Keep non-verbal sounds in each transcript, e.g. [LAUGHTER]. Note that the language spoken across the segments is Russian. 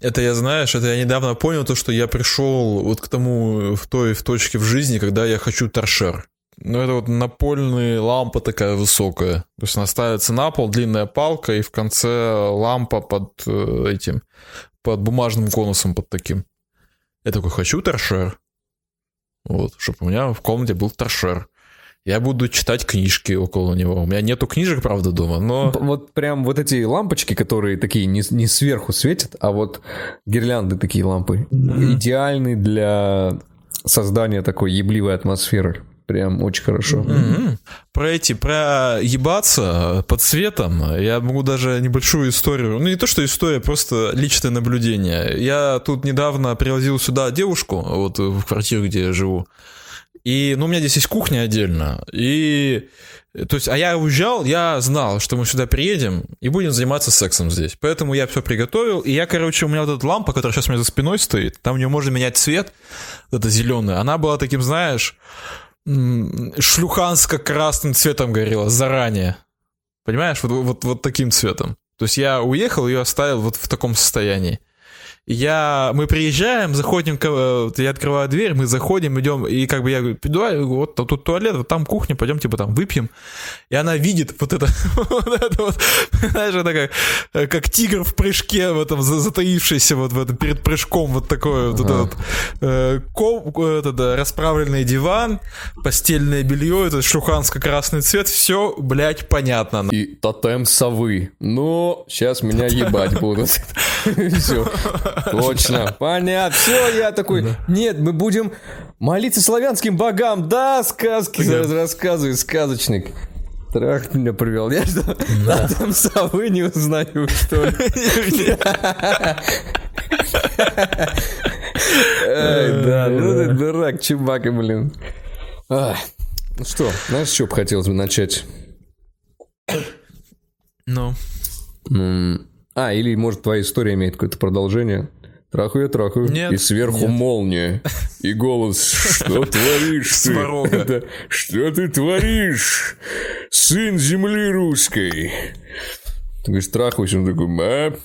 Это я, знаешь, это я недавно понял, то, что я пришел вот к тому, в той в точке в жизни, когда я хочу торшер. Ну, это вот напольная лампа такая высокая. То есть она ставится на пол, длинная палка, и в конце лампа под э, этим, под бумажным конусом под таким. Я такой, хочу торшер. Вот, чтобы у меня в комнате был торшер. Я буду читать книжки около него. У меня нету книжек, правда, дома, но... Вот прям вот эти лампочки, которые такие не, не сверху светят, а вот гирлянды такие лампы, mm-hmm. идеальны для создания такой ебливой атмосферы. Прям очень хорошо. Mm-hmm. Про эти, про ебаться под светом, я могу даже небольшую историю, ну не то что история, просто личное наблюдение. Я тут недавно привозил сюда девушку, вот в квартиру, где я живу. И, ну, у меня здесь есть кухня отдельно. И, то есть, а я уезжал, я знал, что мы сюда приедем и будем заниматься сексом здесь. Поэтому я все приготовил. И я, короче, у меня вот эта лампа, которая сейчас у меня за спиной стоит, там у нее можно менять цвет, вот эта зеленая. Она была таким, знаешь, шлюханско-красным цветом горела заранее. Понимаешь, вот, вот, вот таким цветом. То есть я уехал, ее оставил вот в таком состоянии я, мы приезжаем, заходим, э, я открываю дверь, мы заходим, идем, и как бы я говорю, давай, вот тут туалет, вот там кухня, пойдем, типа, там, выпьем. И она видит вот это, [LAUGHS] вот это вот, знаешь, это как, э, как тигр в прыжке, в этом, затаившийся вот в этом, перед прыжком, вот такой вот, ага. это вот, э, ком, это, да, расправленный диван, постельное белье, это шуханско-красный цвет, все, блядь, понятно. И тотем совы. Ну, сейчас меня ебать будут. [LAUGHS] Все. Точно, понятно. Все, я такой, нет, мы будем молиться славянским богам. Да, сказки рассказывай, сказочник. Трах меня привел. Я что, да. там совы не узнаю, что ли? Ай, да, ну ты дурак, чебака, блин. Ну что, знаешь, что бы хотелось бы начать? Ну. А, или, может, твоя история имеет какое-то продолжение? Трахаю я трахаю. Нет, и сверху нет. молния. И голос. Что [LAUGHS] творишь ты? Что ты творишь? Сын земли русской. Ты говоришь, трахаюсь. Он такой, а?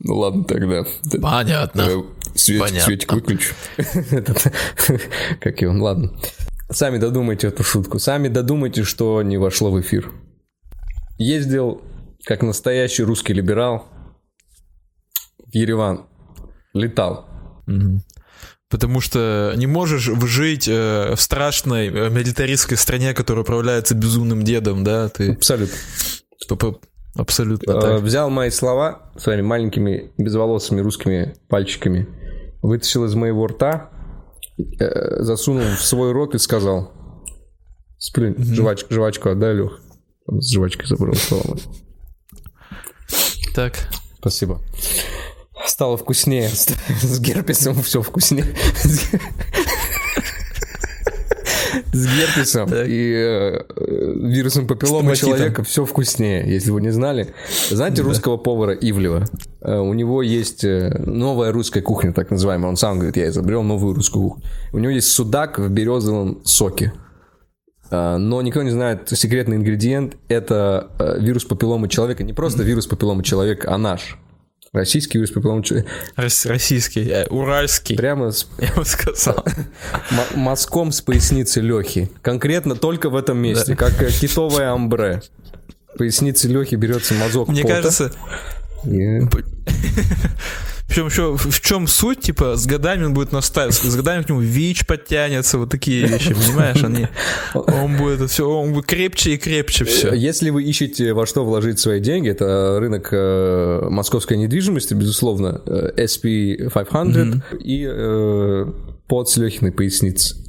Ну ладно тогда. Понятно. Свет, Понятно. Светик выключу. [LAUGHS] [LAUGHS] Как его, ладно. Сами додумайте эту шутку. Сами додумайте, что не вошло в эфир. Ездил как настоящий русский либерал, в Ереван летал. Потому что не можешь жить э, в страшной э, милитаристской стране, которая управляется безумным дедом, да? Ты... Абсолютно. Абсолютно э, так. Взял мои слова своими маленькими безволосыми русскими пальчиками, вытащил из моего рта, э, засунул в свой рот и сказал, сплюнь, mm-hmm. жвачку, жвачку отдай, Лех. С жвачкой забрал слова. Так. Спасибо. Стало вкуснее. С герпесом все вкуснее. С герпесом и э, вирусом папиллома человека все вкуснее, если вы не знали. Знаете русского повара Ивлева? Э, у него есть э, новая русская кухня, так называемая. Он сам говорит, я изобрел новую русскую кухню. У него есть судак в березовом соке. А, но никто не знает секретный ингредиент. Это э, вирус папилломы человека. Не просто вирус папилломы человека, а наш. Российский вирус папилломы человека. Российский, э, уральский. Прямо с... [LAUGHS] Я бы сказал. Мазком с поясницы Лехи. Конкретно только в этом месте, да. как э, китовое амбре. Поясницы Лехи берется мазок Мне пота. кажется... И... [LAUGHS] Причем еще в чем суть, типа, с годами он будет настаивать, с годами к нему ВИЧ подтянется, вот такие вещи, понимаешь, они, он будет все, он будет крепче и крепче все. Если вы ищете во что вложить свои деньги, это рынок э, московской недвижимости, безусловно, э, SP500 mm-hmm. и э, под с Лехиной поясницы.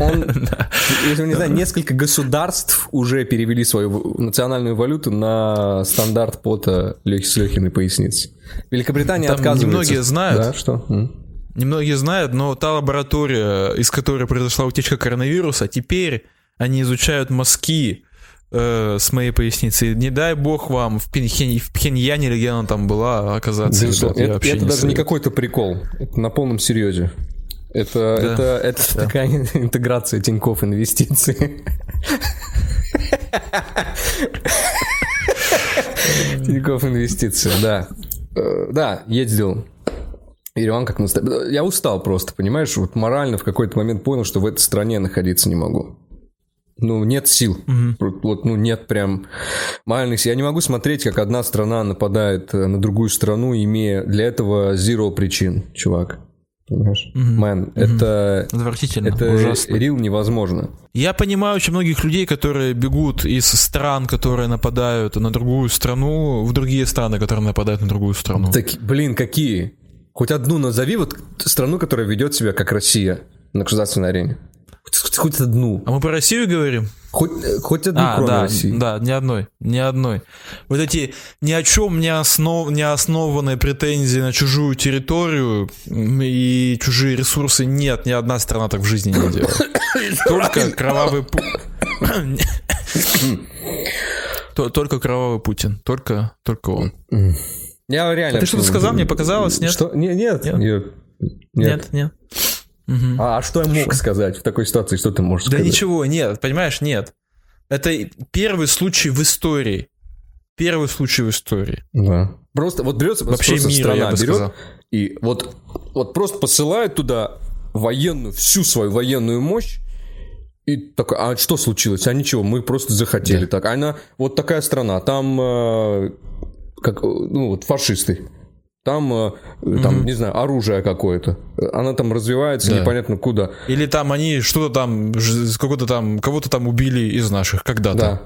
Он, [LAUGHS] если не знаете, несколько государств уже перевели свою национальную валюту на стандарт пота с Лехиной поясницы. Великобритания Там отказывается. Немногие знают. Да, что? Немногие знают, но та лаборатория, из которой произошла утечка коронавируса, теперь они изучают мазки э, с моей поясницы. Не дай бог вам в, Пхень, в Пхеньяне или где она там была оказаться. Ребят, это, это не даже не какой-то прикол. Это на полном серьезе. Это, да. это, это да. такая [LAUGHS] интеграция Тинькофф инвестиций. Тинькофф инвестиции, да. э, да, ездил Ереван как настоящий. Я устал просто, понимаешь? Вот морально в какой-то момент понял, что в этой стране находиться не могу. Ну, нет сил. Угу. Вот, ну, нет прям моральных сил. Я не могу смотреть, как одна страна нападает э, на другую страну, имея для этого zero причин, чувак. Понимаешь? Мэн, угу. это... Отвратительно, это ужасно. рил невозможно. Я понимаю очень многих людей, которые бегут из стран, которые нападают на другую страну, в другие страны, которые нападают на другую страну. Так, блин, какие? Хоть одну назови вот страну, которая ведет себя как Россия на государственной арене. Хоть, одну. А мы про Россию говорим? Хоть, хоть одну, а, кроме да, России. Да, ни одной, ни одной. Вот эти ни о чем не, основ, не основанные претензии на чужую территорию и чужие ресурсы нет, ни одна страна так в жизни не делает. [COUGHS] Только кровавый [COUGHS] Только кровавый Путин, только, только он. Я реально... А ты что-то сказал, мне показалось, нет? Что? Нет, нет. Нет, нет. нет. Угу. А, а что я мог что? сказать в такой ситуации? Что ты можешь да сказать? Да ничего, нет, понимаешь, нет. Это первый случай в истории. Первый случай в истории. Да. Просто вот берется Вообще просто мира, страна я бы берет сказал. и вот, вот просто посылает туда военную, всю свою военную мощь, и такой, а что случилось? А ничего, мы просто захотели да. так. Она, вот такая страна, там, э, как, ну, вот фашисты. Там, э, там, mm-hmm. не знаю, оружие какое-то. Она там развивается да. непонятно куда. Или там они что-то там, какого-то там, кого-то там убили из наших когда-то.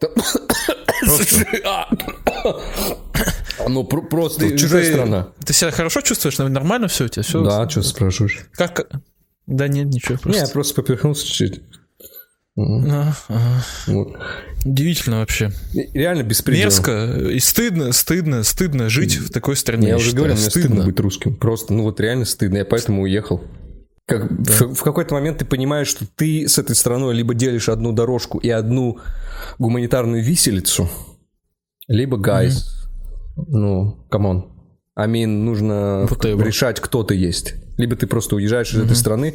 Да. А, ну, просто ты, чужая ты, страна. Ты себя хорошо чувствуешь? Нормально все у тебя? Все? Да, что спрашиваешь? Как? Да нет, ничего. Просто. Не, я просто поперхнулся чуть-чуть. А, ага. Вот. Удивительно вообще. Реально беспредел. Мерзко и стыдно, стыдно, стыдно жить в такой стране. Я, я уже считаю. говорю, мне стыдно. стыдно быть русским. Просто, ну вот реально стыдно. Я поэтому уехал. Как, да. в, в какой-то момент ты понимаешь, что ты с этой страной либо делишь одну дорожку и одну гуманитарную виселицу, либо guys. Mm-hmm. Ну, come on. I mean, нужно вот решать, кто ты есть. Либо ты просто уезжаешь из mm-hmm. этой страны.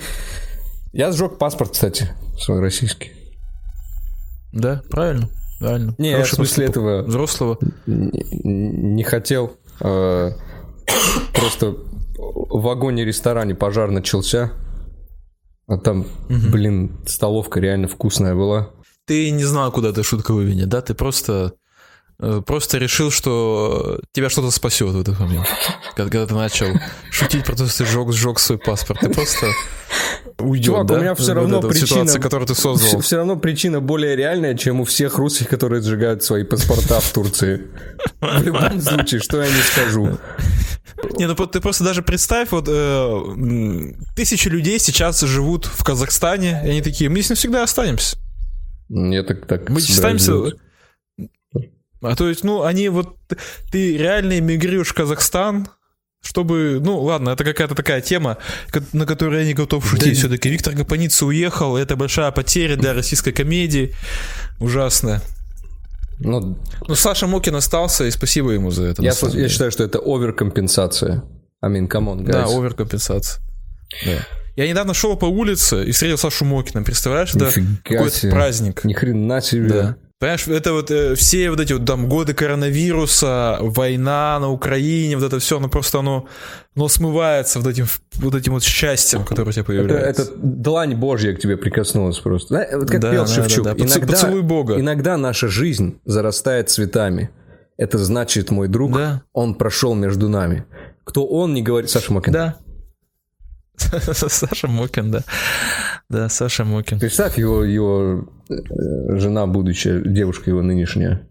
Я сжег паспорт, кстати, свой российский. Да, правильно, правильно. Не, Хороший я в смысле поступок. этого... Взрослого. Не, не хотел. Э, [COUGHS] просто в вагоне-ресторане пожар начался. А там, угу. блин, столовка реально вкусная была. Ты не знал, куда ты шутка выведет, да? Ты просто просто решил, что тебя что-то спасет в этот момент. Когда, ты начал шутить про то, что ты сжег, сжег свой паспорт. Ты просто уйдет, Чувак, да? у меня все равно вот причина... Ситуация, которую ты создал. Все, все равно причина более реальная, чем у всех русских, которые сжигают свои паспорта в Турции. В любом случае, что я не скажу. Не, ну ты просто даже представь, вот э, тысячи людей сейчас живут в Казахстане, и они такие, мы здесь навсегда останемся. Я так, так мы останемся... А то есть, ну, они вот... Ты реально эмигрируешь в Казахстан, чтобы, ну ладно, это какая-то такая тема, на которую я не готов шутить. Да. Все-таки Виктор Гапаница уехал, это большая потеря для российской комедии, ужасная. Ну, ну Саша Мокин остался, и спасибо ему за это. Я, я считаю, что это оверкомпенсация. I mean, come on, guys. Да, оверкомпенсация. Да. Я недавно шел по улице и встретил Сашу Мокина. Представляешь, это какой-то праздник. Ни хрена себе. Да. Понимаешь, это вот э, все вот эти вот там годы коронавируса, война на Украине, вот это все, оно просто оно, оно смывается вот этим вот этим вот счастьем, которое у тебя появляется. Это, это длань Божья к тебе прикоснулась просто. Да, вот как да, пел да, Шевчук. Да, да. Иногда, Поцелуй Бога. Иногда наша жизнь зарастает цветами. Это значит, мой друг, да. он прошел между нами. Кто он, не говорит Саша Макин. Да. Саша Мокин, да. [LAUGHS] Да, Саша Мокин. Представь, его, его э, жена, будущая девушка его нынешняя,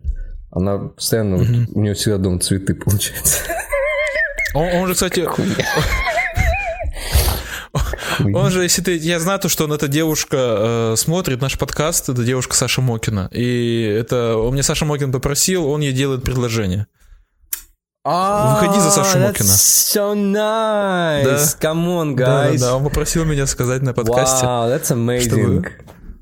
она постоянно, вот, у нее всегда дома цветы, получается. Он, он же, кстати... Он же, если ты... Я знаю то, что он, эта девушка э, смотрит наш подкаст, это девушка Саша Мокина. И это... Он мне Саша Мокин попросил, он ей делает предложение. Выходи за Сашу Мокина. So nice. Да. Come on, guys. Да, да, он попросил меня сказать на подкасте. Wow, that's amazing. Чтобы...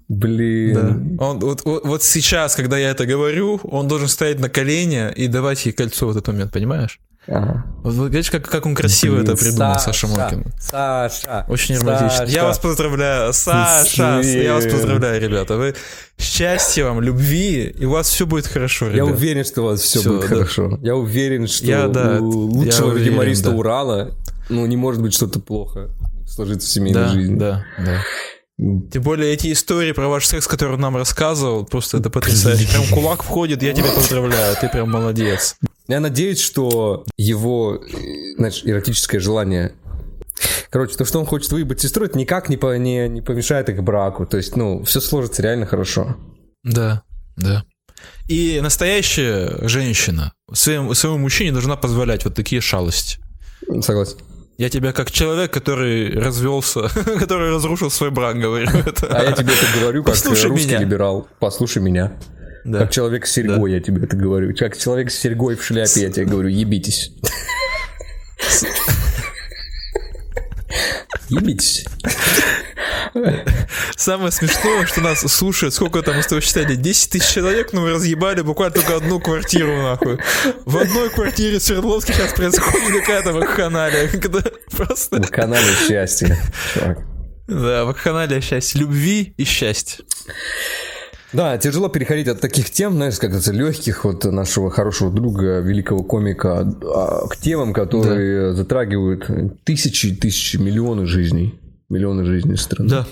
Блин. Да. Он, вот, вот, вот сейчас, когда я это говорю, он должен стоять на колени и давать ей кольцо в этот момент, понимаешь? Ага. Вот, вот видишь, как, как он красиво Блин, это придумал, Саша, Саша Мокин. Саша. Очень романтично. Я вас поздравляю. Саша, я вас поздравляю, ребята. Вы счастья вам, любви, и у вас все будет хорошо, ребята. Я уверен, что у вас все, все будет да. хорошо. Я уверен, что я, да, у лучшего уверен, юмориста да. Урала ну, не может быть что-то плохо сложиться в семейной да, жизни. Да, да. Тем более эти истории про ваш секс, которые он нам рассказывал, просто это потрясающе. Прям кулак входит, я тебя поздравляю, ты прям молодец. Я надеюсь, что его, знаешь, эротическое желание Короче, то, что он хочет выебать сестру, это никак не, по, не, не помешает их браку. То есть, ну, все сложится реально хорошо. Да, да. И настоящая женщина своему, своему мужчине должна позволять вот такие шалости. Согласен. Я тебя как человек, который развелся, [LAUGHS] который разрушил свой брак, говорю это. А я тебе это говорю как Послушай русский меня. либерал. Послушай меня. Да. Как человек с серьгой да. я тебе это говорю. Как человек с серьгой в шляпе я тебе говорю, ебитесь. Ебитесь. Самое смешное, что нас слушает, сколько там с тобой считали, 10 тысяч человек, но мы разъебали буквально только одну квартиру, нахуй. В одной квартире Свердловске сейчас происходит какая-то вакханалия. Когда просто... Вакханалия счастья. Да, вакханалия счастья, любви и счастья. Да, тяжело переходить от таких тем, знаешь, как это легких вот нашего хорошего друга, великого комика, а, к темам, которые да. затрагивают тысячи, тысячи, миллионы жизней, миллионы жизней страны. Да,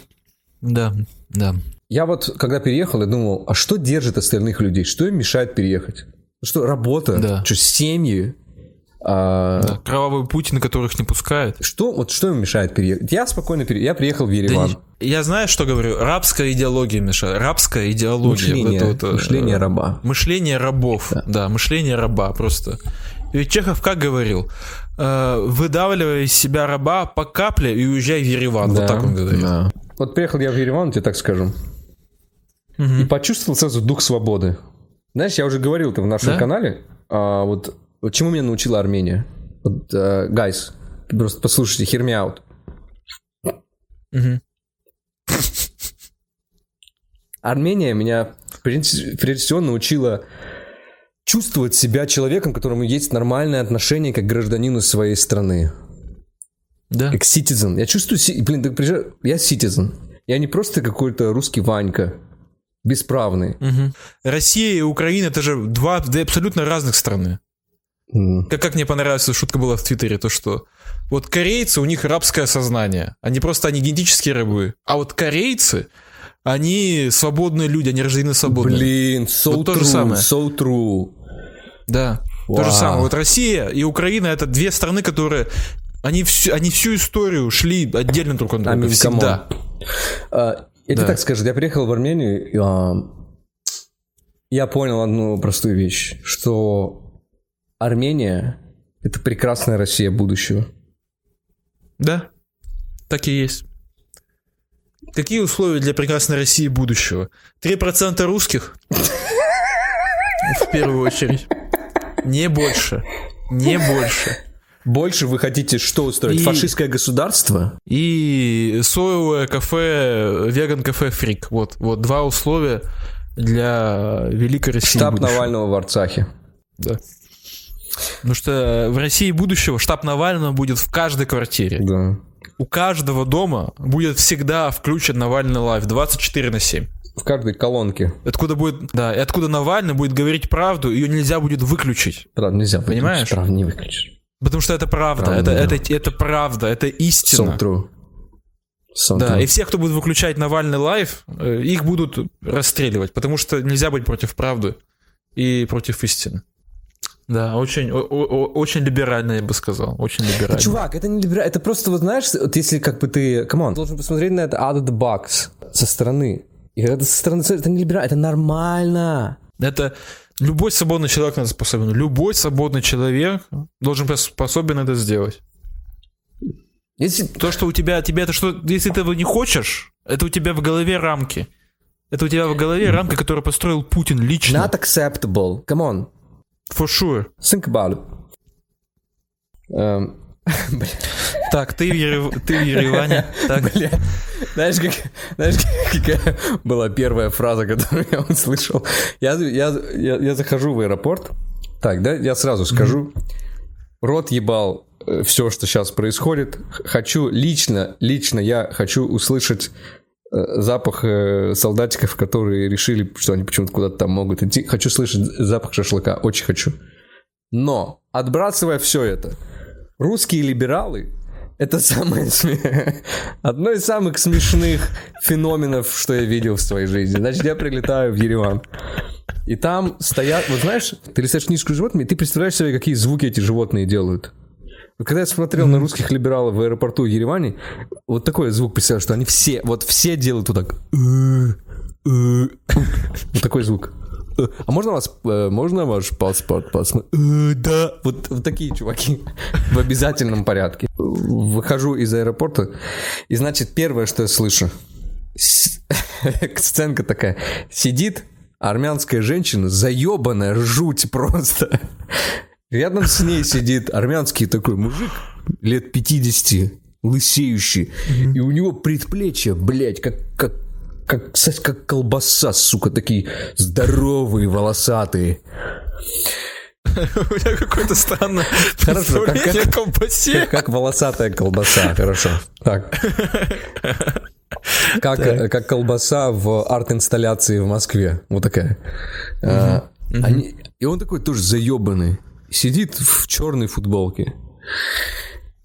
да, да. Я вот, когда переехал, я думал, а что держит остальных людей? Что им мешает переехать? Что, работа? Да. Что, семьи? А... Да, кровавый путь, на которых не пускают. Что, вот что им мешает переехать? Я спокойно переехал. Я приехал в Ереван. Да, я знаю, что говорю. Рабская идеология мешает. Рабская идеология. Мышление, вот вот, мышление раба. Мышление рабов. Да. да, мышление раба просто. Ведь Чехов как говорил? Э, выдавливая из себя раба по капле и уезжай в Ереван. Да, вот так он говорил. Да. Вот приехал я в Ереван, тебе так скажу. Угу. И почувствовал сразу дух свободы. Знаешь, я уже говорил это в нашем да? канале. А, вот вот чему меня научила Армения? Вот, uh, guys, просто послушайте, hear me out. Армения меня прежде всего научила чувствовать себя человеком, которому есть нормальное отношение как гражданину своей страны. Да. Как citizen. Я чувствую, блин, так приезжаю, я citizen. Я не просто какой-то русский Ванька, бесправный. Угу. Россия и Украина это же два абсолютно разных страны. Mm. Как, как мне понравилась шутка была в Твиттере, то что вот корейцы, у них рабское сознание. Они просто, они генетические рабы. А вот корейцы, они свободные люди, они рождены свободными. Блин, so вот true, то же самое. so true. Да, wow. то же самое. Вот Россия и Украина это две страны, которые они всю, они всю историю шли отдельно друг от друга. I mean, всегда. Uh, я да. тебе так скажу, я приехал в Армению, uh, я понял одну простую вещь, что Армения — это прекрасная Россия будущего. Да, так и есть. Какие условия для прекрасной России будущего? 3% русских? В первую очередь. Не больше. Не больше. Больше вы хотите что устроить? И... Фашистское государство? И соевое кафе, веган-кафе Фрик. Вот, вот два условия для Великой России. Штаб будущего. Навального в Арцахе. Да. Потому что в России будущего штаб Навального будет в каждой квартире. Да. У каждого дома будет всегда включен Навальный лайв 24 на 7. В каждой колонке. Откуда будет, да, и откуда Навальный будет говорить правду, ее нельзя будет выключить. Правда, нельзя Понимаешь? Правда не выключишь. Потому что это правда, правда это, да. это, это правда, это истина. So true. So да, true. и все, кто будет выключать Навальный лайв, э, их будут расстреливать, потому что нельзя быть против правды и против истины. Да, очень, о, о, очень либерально, я бы сказал. Очень либерально. Чувак, это не либерально. Это просто, вот знаешь, вот если как бы ты... Come on, должен посмотреть на это out of the box со стороны. И это со стороны... Это не либерально, это нормально. Это любой свободный человек на это способен. Любой свободный человек должен способен это сделать. Если... То, что у тебя, тебе это что, если ты этого не хочешь, это у тебя в голове рамки. Это у тебя в голове рамка, которую построил Путин лично. Not acceptable. Come on. For sure. Think about it. [LAUGHS] Um, так, ты в, Ерев... ты в Ереване. [LAUGHS] Так. Бля. Знаешь, как, знаешь, какая была первая фраза, которую я услышал? Я, я, я, я захожу в аэропорт. Так, да, я сразу скажу. Mm-hmm. рот ебал э, все, что сейчас происходит. Хочу лично, лично я хочу услышать запах э, солдатиков, которые решили, что они почему-то куда-то там могут идти. Хочу слышать запах шашлыка, очень хочу. Но, отбрасывая все это, русские либералы это самое [LAUGHS] одно из самых смешных феноменов, что я видел в своей жизни. Значит, я прилетаю в Ереван. И там стоят, вот знаешь, ты листаешь книжку с животными, и ты представляешь себе, какие звуки эти животные делают. Когда я смотрел на русских либералов в аэропорту Ереване, вот такой звук представляю, что они все, вот все делают вот так. Вот такой звук. А можно вас, э, можно ваш паспорт посмотреть? Да. Вот, вот такие чуваки в обязательном порядке. Выхожу из аэропорта, и значит, первое, что я слышу, [LAUGHS] сценка такая, сидит армянская женщина, заебанная, жуть просто. Рядом с ней сидит армянский такой мужик, лет 50, лысеющий, и у него предплечье, блядь, как, как как, как колбаса, сука, такие здоровые, волосатые. У меня какое-то странное Хорошо, как, как, колбасе. Как, как волосатая колбаса, хорошо. Так. Как, так. как колбаса в арт-инсталляции в Москве. Вот такая. Угу. А, угу. Они, и он такой тоже заебанный. Сидит в черной футболке.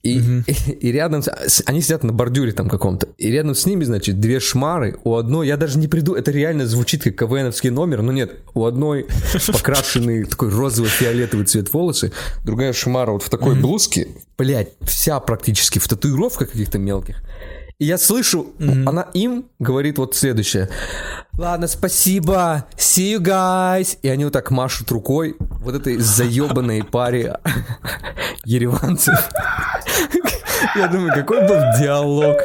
И, угу. и, [LAUGHS] и рядом, они сидят на бордюре там каком-то, и рядом с ними, значит, две шмары, у одной, я даже не приду, это реально звучит как КВНовский номер, но нет, у одной [LAUGHS] покрашенный такой розово-фиолетовый цвет волосы, другая шмара вот в такой блузке, блядь, вся практически в татуировках каких-то мелких, и я слышу, mm-hmm. она им говорит вот следующее. Ладно, спасибо, see you guys. И они вот так машут рукой вот этой заебанной паре [LAUGHS] ереванцев. Я думаю, какой был диалог,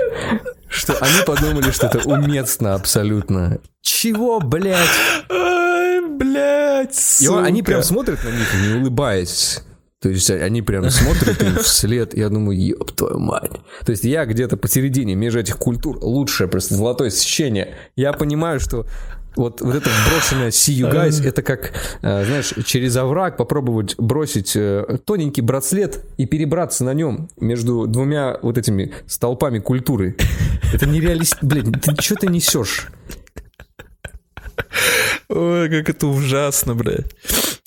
что они подумали, что это уместно абсолютно. Чего, блядь? Ай, блядь, И они прям смотрят на них, не улыбаясь. То есть они прям смотрят им вслед, я думаю, ёб твою мать. То есть я где-то посередине между этих культур, лучшее просто золотое сечение. Я понимаю, что вот, вот это брошенное see you guys, это как, э, знаешь, через овраг попробовать бросить э, тоненький браслет и перебраться на нем между двумя вот этими столпами культуры. Это нереалистично. Блин, ты что ты несешь? Ой, как это ужасно, блядь.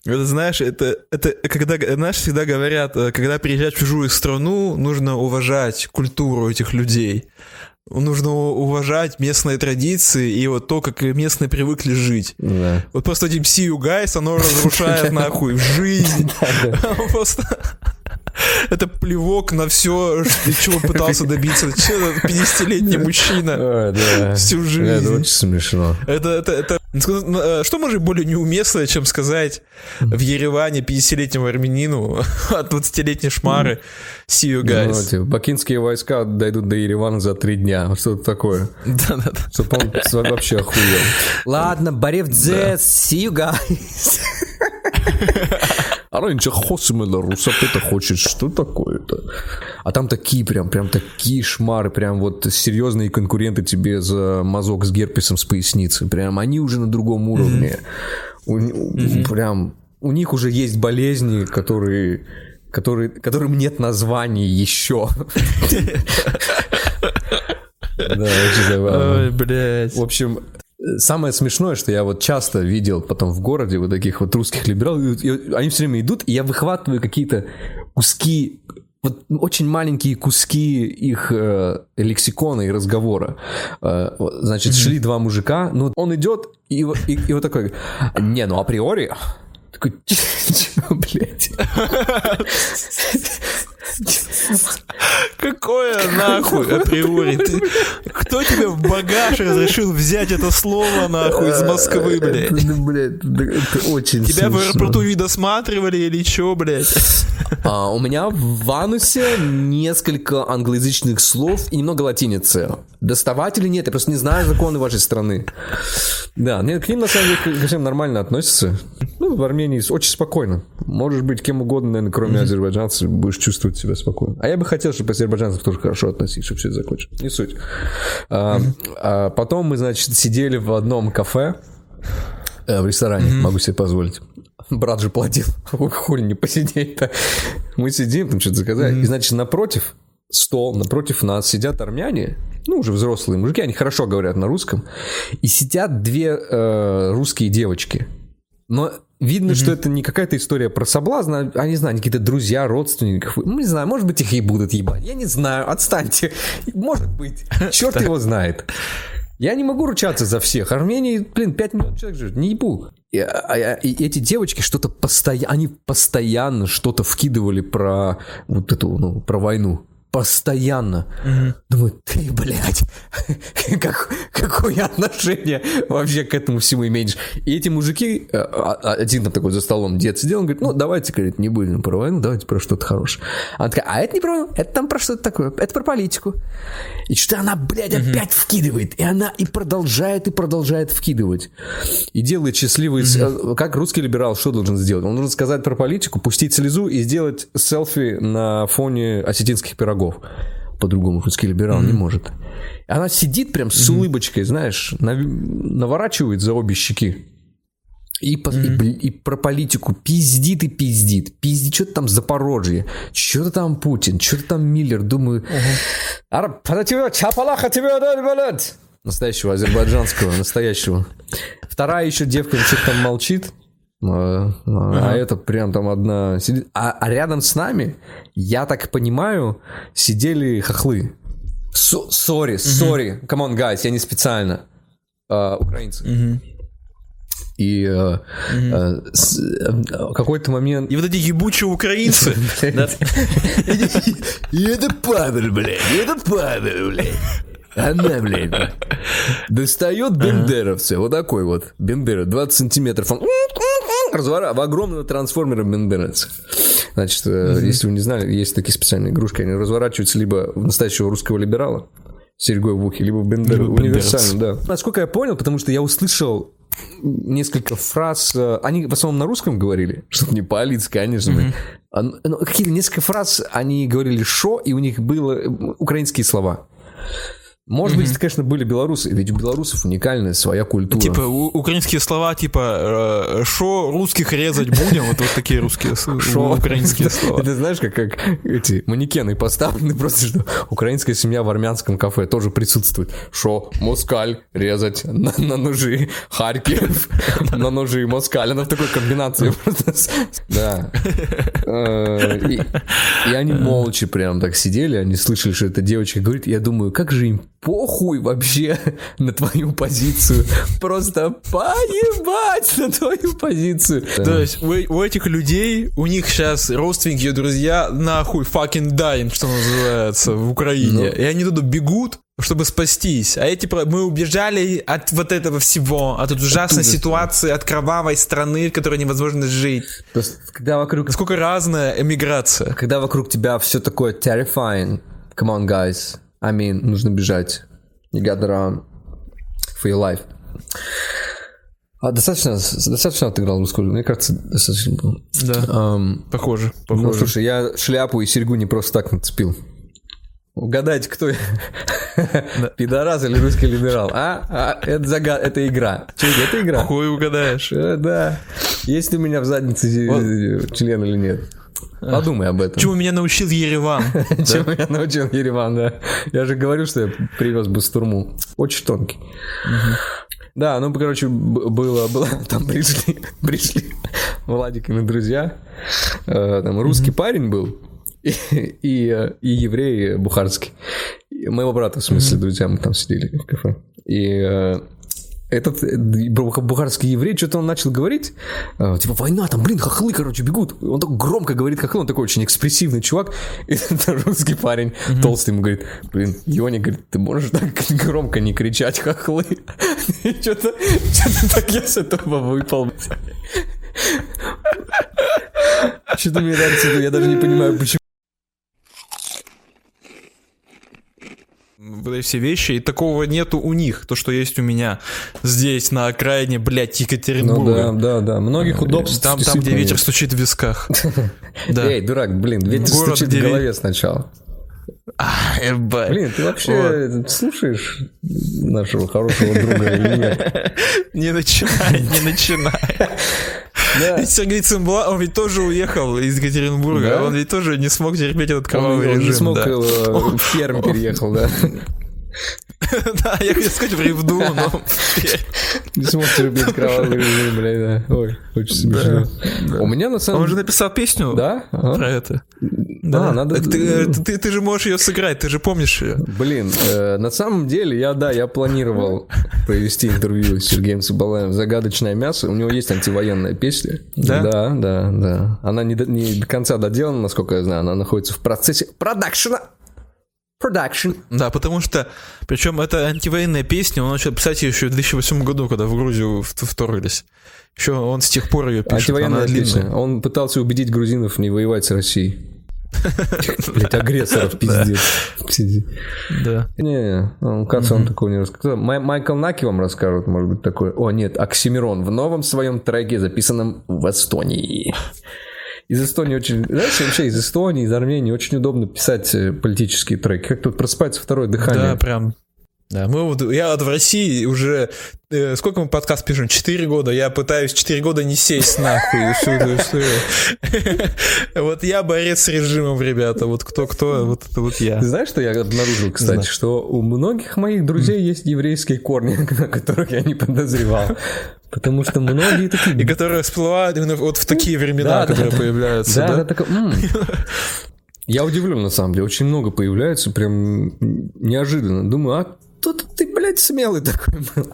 Это, знаешь, это, это когда, знаешь, всегда говорят, э, когда приезжать в чужую страну, нужно уважать культуру этих людей. Нужно уважать местные традиции и вот то, как местные привыкли жить. Да. Вот просто этим you guys, оно разрушает [LAUGHS] нахуй жизнь. [LAUGHS] Просто... [LAUGHS] Это плевок на все, чего пытался добиться 50-летний мужчина [LAUGHS] всю жизнь. Это очень смешно. Это, это, это ну, э, что может более неуместное, чем сказать в Ереване 50-летнему армянину [LAUGHS] от 20-летней шмары see you guys. Ну, типа, бакинские войска дойдут до Еревана за три дня. Что-то такое. Да-да-да. Чтобы он вообще охуел. Ладно, Борев Дзес, see you guys. Раньше Хосмела Русапета хочет, что такое-то? А там такие прям, прям такие шмары, прям вот серьезные конкуренты тебе за мазок с герпесом с поясницы. Прям они уже на другом уровне. У. Прям у них уже есть болезни, которые, которые, которым нет названий еще. [LAUGHS] Да, очень забавно. Ой, блядь. В общем, Самое смешное, что я вот часто видел потом в городе вот таких вот русских либералов, они все время идут, и я выхватываю какие-то куски вот очень маленькие куски их э, лексикона и разговора. Э, значит, mm-hmm. шли два мужика, ну он идет и, и, и вот такой, не, ну априори такой, [LAUGHS] блядь? Какое нахуй априори? Кто тебе в багаж разрешил взять это слово нахуй из Москвы, блядь? Ну, блядь, это очень Тебя в аэропорту не досматривали или чё, блядь? А, у меня в анусе несколько англоязычных слов и немного латиницы. Доставать или нет, я просто не знаю законы вашей страны. Да, нет, к ним на самом деле ко всем нормально относятся. Ну, в Армении очень спокойно. Можешь быть кем угодно, наверное, кроме mm-hmm. азербайджанцев, будешь чувствовать себя спокойно. А я бы хотел, чтобы азербайджанцев тоже хорошо относились, чтобы все это закончилось. Не суть. А, а потом мы, значит, сидели в одном кафе, э, в ресторане, mm-hmm. могу себе позволить. брат же платил, [LAUGHS] хули не посидеть-то. Мы сидим, там что-то заказали. Mm-hmm. И, значит, напротив, стол, напротив нас сидят армяне, ну, уже взрослые мужики, они хорошо говорят на русском, и сидят две э, русские девочки. Но видно, mm-hmm. что это не какая-то история про соблазн, а, а не знаю, какие-то друзья, родственники. Ну, не знаю, может быть, их и будут ебать. Я не знаю, отстаньте. [LAUGHS] Может быть. Черт его знает. Я не могу ручаться за всех. Армении, блин, 5 миллионов человек живет, не ебу. И, а, а, и эти девочки что-то постоянно, они постоянно что-то вкидывали про вот эту, ну, про войну постоянно. Угу. Думаю, ты, блядь, [LAUGHS] как, какое отношение вообще к этому всему имеешь? И эти мужики, э, а, а, один там такой за столом дед сидел, он говорит, ну, давайте, говорит, не будем про войну, давайте про что-то хорошее. Она такая, а это не про войну, это там про что-то такое, это про политику. И что-то она, блядь, угу. опять вкидывает, и она и продолжает, и продолжает вкидывать. И делает счастливый... Угу. Как русский либерал что должен сделать? Он должен сказать про политику, пустить слезу и сделать селфи на фоне осетинских пирогов врагов. По-другому русский либерал mm-hmm. не может. Она сидит прям с mm-hmm. улыбочкой, знаешь, нав... наворачивает за обе щеки. И, mm-hmm. и, и про политику пиздит и пиздит. Пиздит, что-то там Запорожье, что-то там Путин, что-то там Миллер. Думаю, настоящего азербайджанского, настоящего. Вторая еще девка что-то там молчит. А, а, а это прям там одна сидит. А, а рядом с нами, я так понимаю, сидели хохлы. Сори, сори, come on, guys, я не специально. Украинцы. И uh, с, uh, какой-то момент... И вот эти ебучие украинцы. [LAUGHS] И это Павел, блядь, это Павел, блядь. Она, блядь, достает бендеровца, вот такой вот, бендера, 20 сантиметров, он развора... в огромного трансформера бендеровца. Значит, mm-hmm. если вы не знали, есть такие специальные игрушки, они разворачиваются либо в настоящего русского либерала, серьгой в ухе, либо бендер, универсально, да. Насколько я понял, потому что я услышал несколько фраз, э, они в основном на русском говорили, чтобы не палить, конечно. Mm-hmm. Но какие-то несколько фраз они говорили «шо», и у них были украинские слова. Может mm-hmm. быть, конечно, были белорусы, ведь у белорусов уникальная своя культура. Типа у- украинские слова, типа «шо русских резать будем?» Вот, вот такие русские шо украинские [LAUGHS] слова. Это знаешь, как, как эти манекены поставлены просто, что украинская семья в армянском кафе тоже присутствует. Шо, москаль резать на, на ножи, Харьков [LAUGHS] на ножи, москаль. Она в такой комбинации [LAUGHS] просто. Да. Э, и они молча прям так сидели, они слышали, что эта девочка говорит. Я думаю, как же им похуй вообще [LAUGHS] на твою позицию. Просто поебать на твою позицию. То есть у, у этих людей, у них сейчас родственники, друзья, нахуй fucking dying, что называется, в Украине. Ну. И они туда бегут, чтобы спастись. А эти мы убежали от вот этого всего, от этой ужасной Оттуда ситуации, от кровавой страны, в которой невозможно жить. То есть, когда вокруг... Насколько разная эмиграция. Когда вокруг тебя все такое terrifying, come on, guys, I mean, нужно бежать. You gotta run for your life. А достаточно, достаточно отыграл русскую Мне кажется, достаточно было. Да, um, похоже, похоже. Ну, слушай, я шляпу и серьгу не просто так нацепил. Угадайте, кто я? [LAUGHS] Пидорас или русский либерал? А? а это, загад... это игра. Че, это игра? Хуй угадаешь. Э, да. Есть у меня в заднице член или нет? Подумай об этом. Чему меня научил Ереван. [LAUGHS] Чему меня научил Ереван, да. Я же говорю, что я привез бастурму. Очень тонкий. Да, ну, короче, было, было, [LAUGHS] там пришли, пришли Владикины друзья, э, там русский парень был, и, и, и еврей бухарский. Моего брата, в смысле, друзья, мы там сидели в кафе. И э, этот э, бухарский еврей, что-то он начал говорить, э, типа, война, там, блин, хохлы, короче, бегут. Он так громко говорит хохлы, он такой очень экспрессивный чувак. [LAUGHS] И этот русский парень, mm-hmm. толстый, ему говорит, блин, Йони, говорит, ты можешь так [LAUGHS] громко не кричать хохлы? [LAUGHS] Что-то так я с этого выпал. Что-то мне нравится, я даже не понимаю, почему. Вот эти все вещи, и такого нету у них, то, что есть у меня здесь, на окраине, блядь, Екатеринбурга. Ну да, да, да, многих удобств. Там, там где ветер стучит в висках. [LAUGHS] Эй, дурак, блин, ветер стучит в голове сначала. Блин, ты вообще вот. слушаешь нашего хорошего друга или нет? [LAUGHS] Не начинай, не начинай. [LAUGHS] Ведь Сергей Цимбала, он ведь тоже уехал из Екатеринбурга, он ведь тоже не смог терпеть этот кровавый режим. Он не смог, э, в Пермь переехал, да. [LAUGHS] [LAUGHS] Да, я хотел сказать в Ревду, но... [LAUGHS] Не смог терпеть кровавый режим, блядь, да. Ой, очень смешно. У меня на самом Он же написал песню про это. Да, надо... Ты же можешь ее сыграть, ты же помнишь ее. Блин, э, на самом деле, я, да, я планировал провести интервью с Сергеем Цыбалаем «Загадочное мясо». У него есть антивоенная песня. Да? Да, да, да. Она не до конца доделана, насколько я знаю. Она находится в процессе продакшена. Production. Да, потому что, причем это антивоенная песня, он начал писать ее еще в 2008 году, когда в Грузию вторглись. Еще он с тех пор ее пишет. Антивоенная песня. Он пытался убедить грузинов не воевать с Россией. [LAUGHS] Блять, агрессоров, пиздец. Да. Не, он, кажется, он такой не рассказал. Майкл Наки вам расскажет, может быть, такой. О, нет, Оксимирон в новом своем треке, записанном в Эстонии. Из Эстонии очень... Знаешь, вообще из Эстонии, из Армении очень удобно писать э, политические треки. Как тут просыпается второе дыхание. Да, прям да, мы вот, я вот в России уже, э, сколько мы подкаст пишем? Четыре года. Я пытаюсь четыре года не сесть нахуй всю эту историю. [LAUGHS] Вот я борец с режимом, ребята. Вот кто-кто, вот это вот я. Знаешь, что я обнаружил, кстати, что у многих моих друзей есть еврейские корни, [LAUGHS] на которых я не подозревал. Потому что многие такие... И которые всплывают именно вот в такие времена, которые появляются. Да, да, да так... [LAUGHS] Я удивлен, на самом деле. Очень много появляется, прям неожиданно. Думаю, а тут ты, блядь, смелый такой был.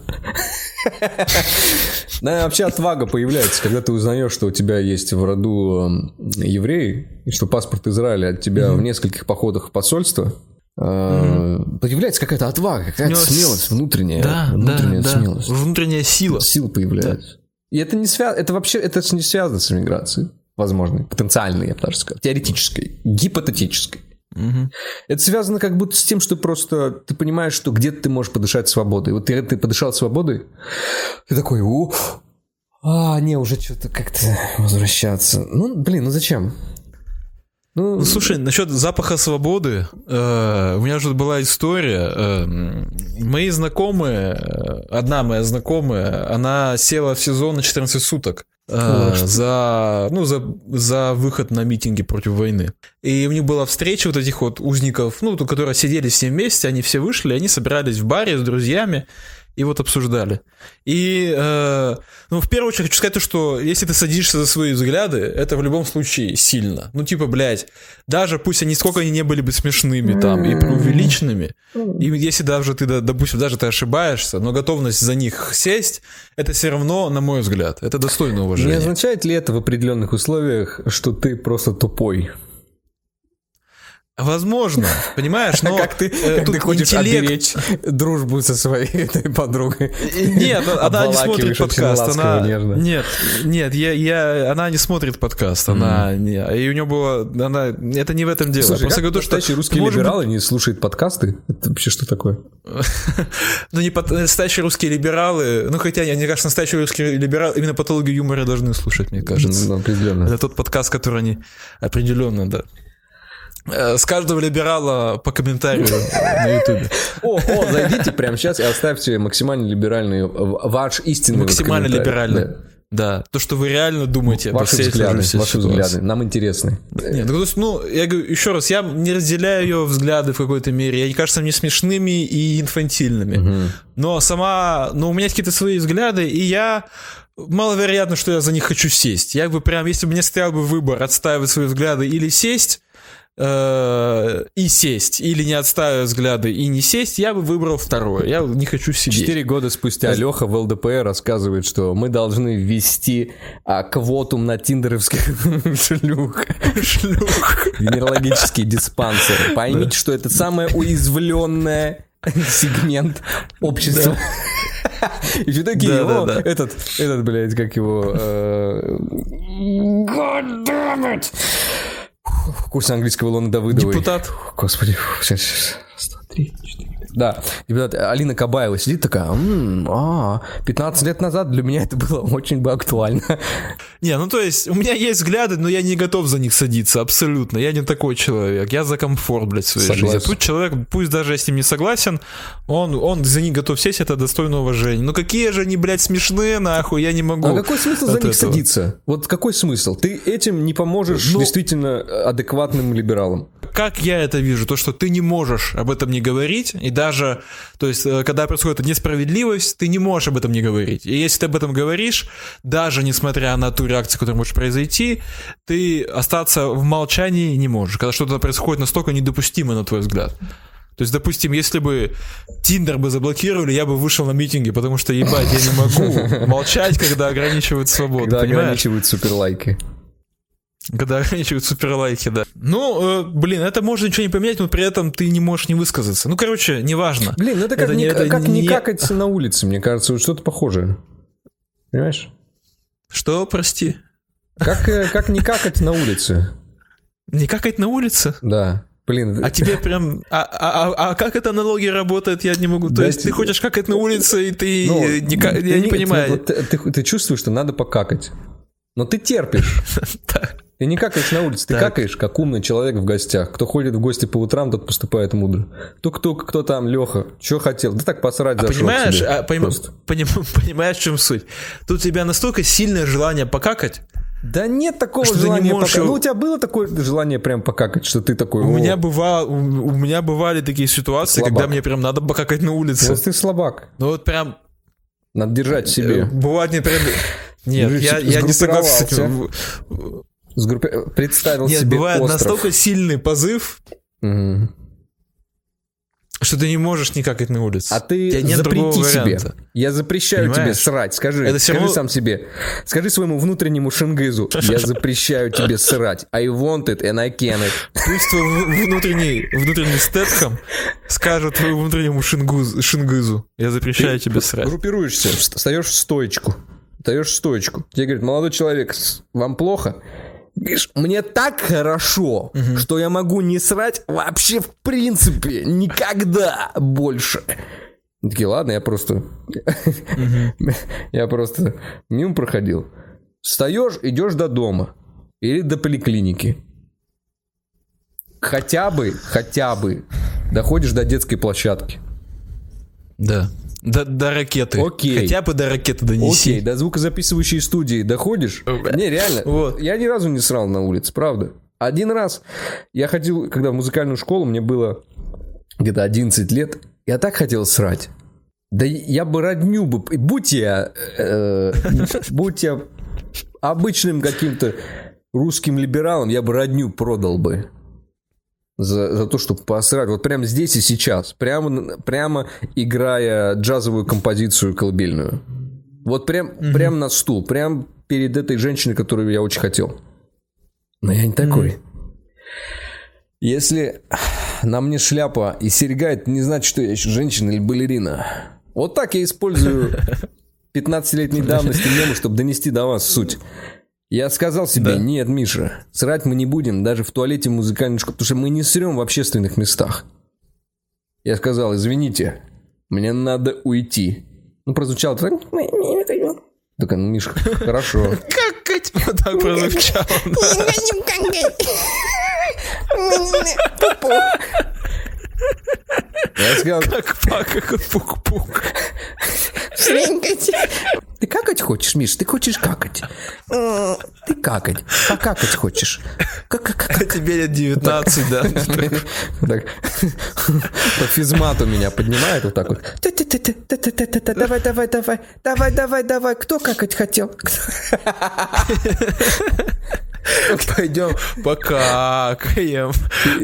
Да, вообще отвага появляется, когда ты узнаешь, что у тебя есть в роду эм, евреи, и что паспорт Израиля от тебя в нескольких походах в посольство. Э, появляется какая-то отвага, какая-то смелость внутренняя. Да, внутренняя смелость. Внутренняя сила. Сила появляется. И это не связано, это вообще, это не связано с иммиграцией возможной, потенциальной, я бы даже сказал, теоретической, гипотетической. Угу. Это связано как будто с тем, что просто ты понимаешь, что где-то ты можешь подышать свободой. Вот ты, ты подышал свободой, ты такой, у, а, не, уже что-то как-то возвращаться. Ну, блин, ну зачем? Ну, ну слушай, насчет запаха свободы, э, у меня же была история. Э, мои знакомые, э, одна моя знакомая, она села в сезон на 14 суток. Э, за, ну, за, за выход на митинги против войны. И у них была встреча вот этих вот узников, ну, которые сидели все вместе, они все вышли, они собирались в баре с друзьями, и вот обсуждали. И, э, ну, в первую очередь хочу сказать то, что если ты садишься за свои взгляды, это в любом случае сильно. Ну, типа, блядь, даже пусть они сколько они не были бы смешными там и преувеличенными, и если даже ты, допустим, даже ты ошибаешься, но готовность за них сесть, это все равно, на мой взгляд, это достойно уважения. Не означает ли это в определенных условиях, что ты просто тупой? Возможно, понимаешь, но [LAUGHS] как ты, э, как ты хочешь интеллект... оберечь дружбу со своей [LAUGHS] этой подругой. Нет, она не смотрит подкаст, она нежно. нет, нет, я, я, она не смотрит подкаст, она, mm. и у нее было, она, это не в этом дело. Слушай, Просто как говорю, что русские может... либералы не слушают подкасты, это вообще что такое? [LAUGHS] ну не настоящие русские либералы, ну хотя мне кажется, настоящие русские либералы именно патологию юмора должны слушать, мне кажется. Ну, определенно. Это тот подкаст, который они определенно, да. Э, с каждого либерала по комментарию на ютубе. О, о, зайдите прямо сейчас и оставьте максимально либеральный, ваш истинный Максимально либеральный. Да. Да, то, что вы реально думаете ваши обо всей взгляды, Ваши ситуации. взгляды, нам интересны. Нет, ну, то есть, ну, я говорю еще раз, я не разделяю ее взгляды в какой-то мере. Они кажутся мне смешными и инфантильными. Угу. Но сама, ну, у меня есть какие-то свои взгляды, и я маловероятно, что я за них хочу сесть. Я бы прям, если бы мне стоял бы выбор отстаивать свои взгляды или сесть, Э, и сесть, или не отставив взгляды и не сесть, я бы выбрал второе. Я не хочу сидеть. Четыре года спустя Это... Леха в ЛДПР рассказывает, что мы должны ввести а, квотум на тиндеровских [LAUGHS] шлюх. Шлюх. Венерологические диспансеры. Поймите, что это самое уязвленное сегмент общества. И все такие, да, да, да. этот, этот, блядь, как его... Э... God damn it! Курс английского Лоны Давыдовой. Депутат. Господи, сейчас, сейчас. Раз, два, три, четыре, Да, депутат Алина Кабаева сидит такая, м-м, а, 15 лет назад для меня это было очень бы актуально. Не, ну то есть, у меня есть взгляды, но я не готов за них садиться, абсолютно. Я не такой человек, я за комфорт, блядь, своей Согласен. жизни. Тут человек, пусть даже я с ним не согласен, он, он за них готов сесть, это достойно уважения. Ну какие же они, блядь, смешные, нахуй, я не могу. А какой смысл за них этого. садиться? Вот какой смысл? Ты этим не поможешь ну, действительно адекватным либералам. Как я это вижу? То, что ты не можешь об этом не говорить, и даже, то есть, э, когда происходит несправедливость, ты не можешь об этом не говорить. И если ты об этом говоришь, даже несмотря на ту реакцию, которая может произойти, ты остаться в молчании не можешь, когда что-то происходит настолько недопустимо, на твой взгляд. То есть, допустим, если бы Тиндер бы заблокировали, я бы вышел на митинги, потому что, ебать, я не могу [LAUGHS] молчать, когда ограничивают свободу. Когда понимаешь? ограничивают суперлайки. Когда [LAUGHS] ограничивают суперлайки, да. Ну, э, блин, это можно ничего не поменять, но при этом ты не можешь не высказаться. Ну, короче, неважно. Блин, ну это как, это, не, это как не... не какать на улице, мне кажется, вот что-то похожее. Понимаешь? Что, прости? Как, э, как не какать на улице? Не какать на улице? Да. Блин. А тебе прям... А, а, а, а как эта аналогия работает, я не могу. То да есть ты хочешь какать на улице, и ты... Ну, не, я не, не понимаю. Ты, ты, ты чувствуешь, что надо покакать. Но ты терпишь. [LAUGHS] Ты не какаешь на улице, ты какаешь, как умный человек в гостях. Кто ходит в гости по утрам, тот поступает мудро. Кто, кто, там, Леха, что хотел? Да так посрать а понимаешь, а, поним, поним, [LAUGHS] понимаешь, в чем суть? Тут у тебя настолько сильное желание покакать, да нет такого что желания покакать. Его... Ну, у тебя было такое желание прям покакать, что ты такой... У, меня, бывало, у, у меня бывали такие ситуации, слабак. когда мне прям надо покакать на улице. Вот ты слабак. Ну вот прям... Надо держать себе. Э, бывает не прям... [LAUGHS] Нет, я, я не согласен с этим. Сгруппи... Представил Нет, себе бывает остров. настолько сильный позыв, угу. что ты не можешь никак это на улице. А ты нет запрети себе. Я запрещаю Понимаешь? тебе срать. Скажи, это скажи равно... сам себе. Скажи своему внутреннему шингизу. Я [LAUGHS] запрещаю тебе срать. I want it and I can it. Пусть твой внутренний, внутренний степхам скажет твоему внутреннему шингизу. Я запрещаю ты тебе срать. Группируешься, встаешь в стоечку даешь стоечку. Тебе говорят, молодой человек, вам плохо? Говоришь, мне так хорошо, угу. что я могу не срать вообще в принципе никогда больше. Они такие, ладно, я просто... [LAUGHS] я просто мимо проходил. Встаешь, идешь до дома. Или до поликлиники. Хотя бы, хотя бы доходишь до детской площадки. Да. До, до ракеты. Окей. Хотя бы до ракеты донеси. Окей, до звукозаписывающей студии доходишь? Не, реально. [LAUGHS] Вот. Я ни разу не срал на улице, правда. Один раз я ходил, когда в музыкальную школу, мне было где-то 11 лет, я так хотел срать. Да я бы родню бы... Будь я... Э, [LAUGHS] будь я обычным каким-то русским либералом, я бы родню продал бы за, за то, чтобы посрать. Вот прямо здесь и сейчас. Прямо, прямо играя джазовую композицию колыбельную. Вот прям, mm-hmm. прям на стул. Прям перед этой женщиной, которую я очень хотел. Но я не такой. Mm-hmm. Если на мне шляпа и серьга, это не значит, что я еще женщина или балерина. Вот так я использую [LAUGHS] 15-летней давности мемы, чтобы донести до вас суть. Я сказал себе, да. нет, Миша, срать мы не будем даже в туалете музыкальной школы, потому что мы не срем в общественных местах. Я сказал, извините, мне надо уйти. Ну, прозвучало так. Такая, ну, Миша, хорошо. Какать вот так прозвучало. Я сказал... Как пак, как пук-пук. Ты какать хочешь, Миш? Ты хочешь какать? Ты какать. Покакать хочешь? Как, как, как? Тебе лет 19, да? Так. По физмату меня поднимает вот так вот. Давай, давай, давай. Давай, давай, давай. Кто какать хотел? [LAUGHS] Пойдем покакаем.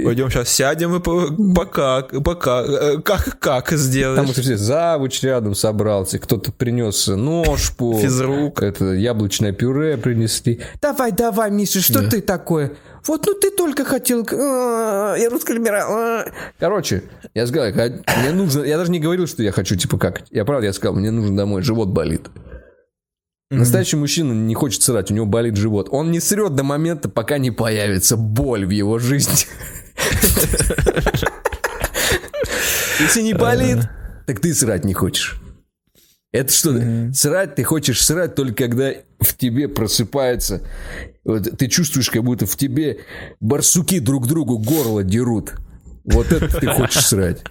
Пойдем сейчас сядем и пока, пока, э, как, как сделаешь. Там все завуч рядом собрался, кто-то принес ножку. [LAUGHS] Физрук. Это яблочное пюре принесли. Давай, давай, Миша, что да. ты такое? Вот, ну ты только хотел... А, я русский либерал. А. Короче, я сказал, мне нужно... Я даже не говорил, что я хочу, типа, как. Я правда, я сказал, мне нужно домой, живот болит. Настоящий мужчина не хочет срать, у него болит живот. Он не срет до момента, пока не появится боль в его жизни. Если не болит, так ты срать не хочешь. Это что? Mm-hmm. Срать ты хочешь срать только когда в тебе просыпается. Вот, ты чувствуешь, как будто в тебе барсуки друг другу горло дерут. Вот это ты хочешь срать.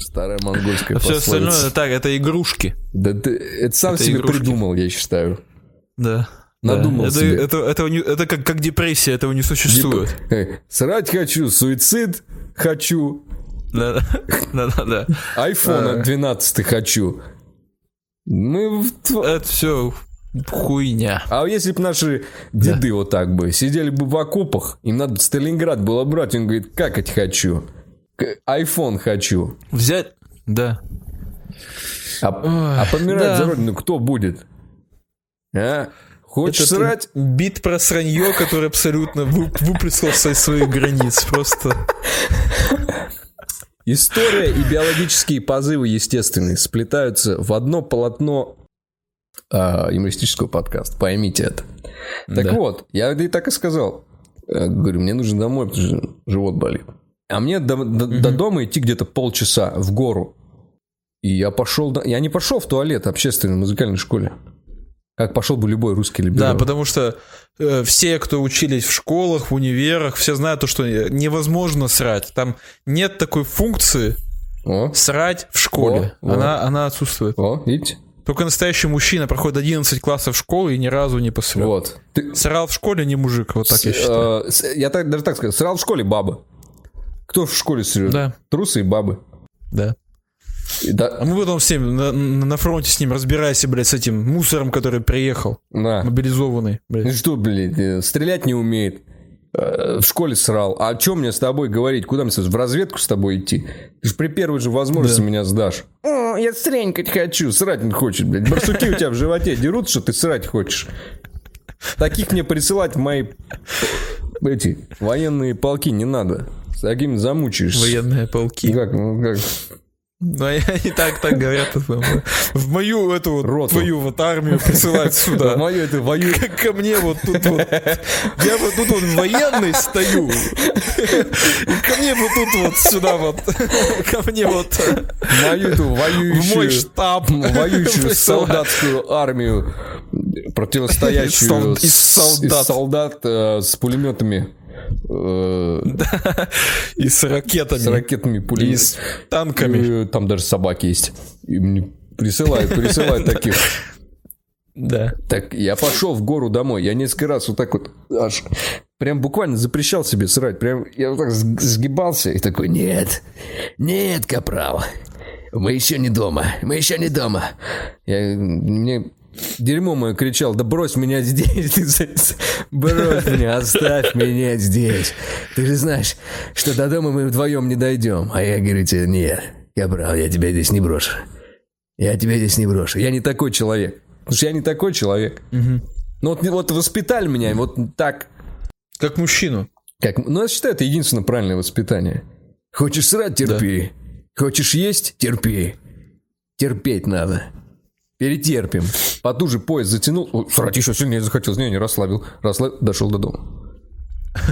Старая монгольская а Все остальное, так, это игрушки. Да ты это сам это себе игрушки. придумал, я считаю. Да. Надумал да. себе. Это, это, это, это как, как депрессия, этого не существует. Типа, э, срать хочу, суицид хочу. Да, да, да, да. Айфона 12 хочу. Мы... Это все хуйня. А если бы наши деды да. вот так бы сидели бы в окопах, им надо Сталинград было брать, он говорит, какать хочу, айфон хочу. Взять, да. А, а помирать да. за родину кто будет? А? Хочешь Это срать? Бит про сранье, который абсолютно выплеснул со своих границ. Просто... История и биологические позывы естественные сплетаются в одно полотно э, юмористического подкаста. Поймите это. Так да. вот, я и так и сказал. Я говорю, мне нужно домой, потому что живот болит. А мне до, до, угу. до дома идти где-то полчаса в гору. И я пошел... Я не пошел в туалет общественной музыкальной школе. Как пошел бы любой русский либерал. Да, потому что э, все, кто учились в школах, в универах, все знают то, что невозможно срать. Там нет такой функции О. срать в школе. О. Она, О. она отсутствует. О, видите? Только настоящий мужчина проходит 11 классов школы и ни разу не посрал. Вот. Ты... Срал в школе не мужик, вот так с, я считаю. Э, я так, даже так скажу. Срал в школе баба. Кто в школе срет? Да. Трусы и бабы. Да. Да. А мы потом ним на, на фронте с ним разбирайся, блядь, с этим мусором, который приехал. Да. Мобилизованный, блядь. Ну что, блядь, э, стрелять не умеет. Э, в школе срал. А о чем мне с тобой говорить? Куда мне в разведку с тобой идти? Ты же при первой же возможности да. меня сдашь. О, я стренькать хочу. Срать не хочет, блядь. Барсуки у тебя в животе дерут, что ты срать хочешь. Таких мне присылать в мои эти военные полки не надо. С такими замучаешься. Военные полки. Как, ну как? Ну, они так, так говорят. В мою эту вот, Роту. твою вот армию присылать сюда. В мою эту вою. Как ко мне вот тут вот. Я вот тут вот военный стою. И ко мне вот тут вот сюда вот. Ко мне вот. Мою эту воюющую. В мой штаб. Воюющую [LAUGHS] солдатскую армию. Противостоящую из солдат. Из солдат э, с пулеметами. Э, и с ракетами. С ракетами, пулями. И с танками. Там даже собаки есть. И мне присылают, присылают таких. Да. Так я пошел в гору домой. Я несколько раз вот так вот аж прям буквально запрещал себе срать. Прям я вот так сгибался и такой, нет, нет, капрал. Мы еще не дома, мы еще не дома. Я, мне Дерьмо мое кричал, да брось меня здесь, брось меня, оставь меня здесь. Ты же знаешь, что до дома мы вдвоем не дойдем. А я говорю тебе, нет, я прав, я тебя здесь не брошу. Я тебя здесь не брошу. Я не такой человек. Потому что я не такой человек. Угу. Ну вот, вот воспитали меня вот так. Как мужчину. Как, ну, я считаю, это единственное правильное воспитание. Хочешь срать, терпи. Да. Хочешь есть, терпи. Терпеть надо. Перетерпим. Потуже поезд затянул. Срать еще сильнее захотелось. Не, не расслабил. Расслабил. Дошел до дома.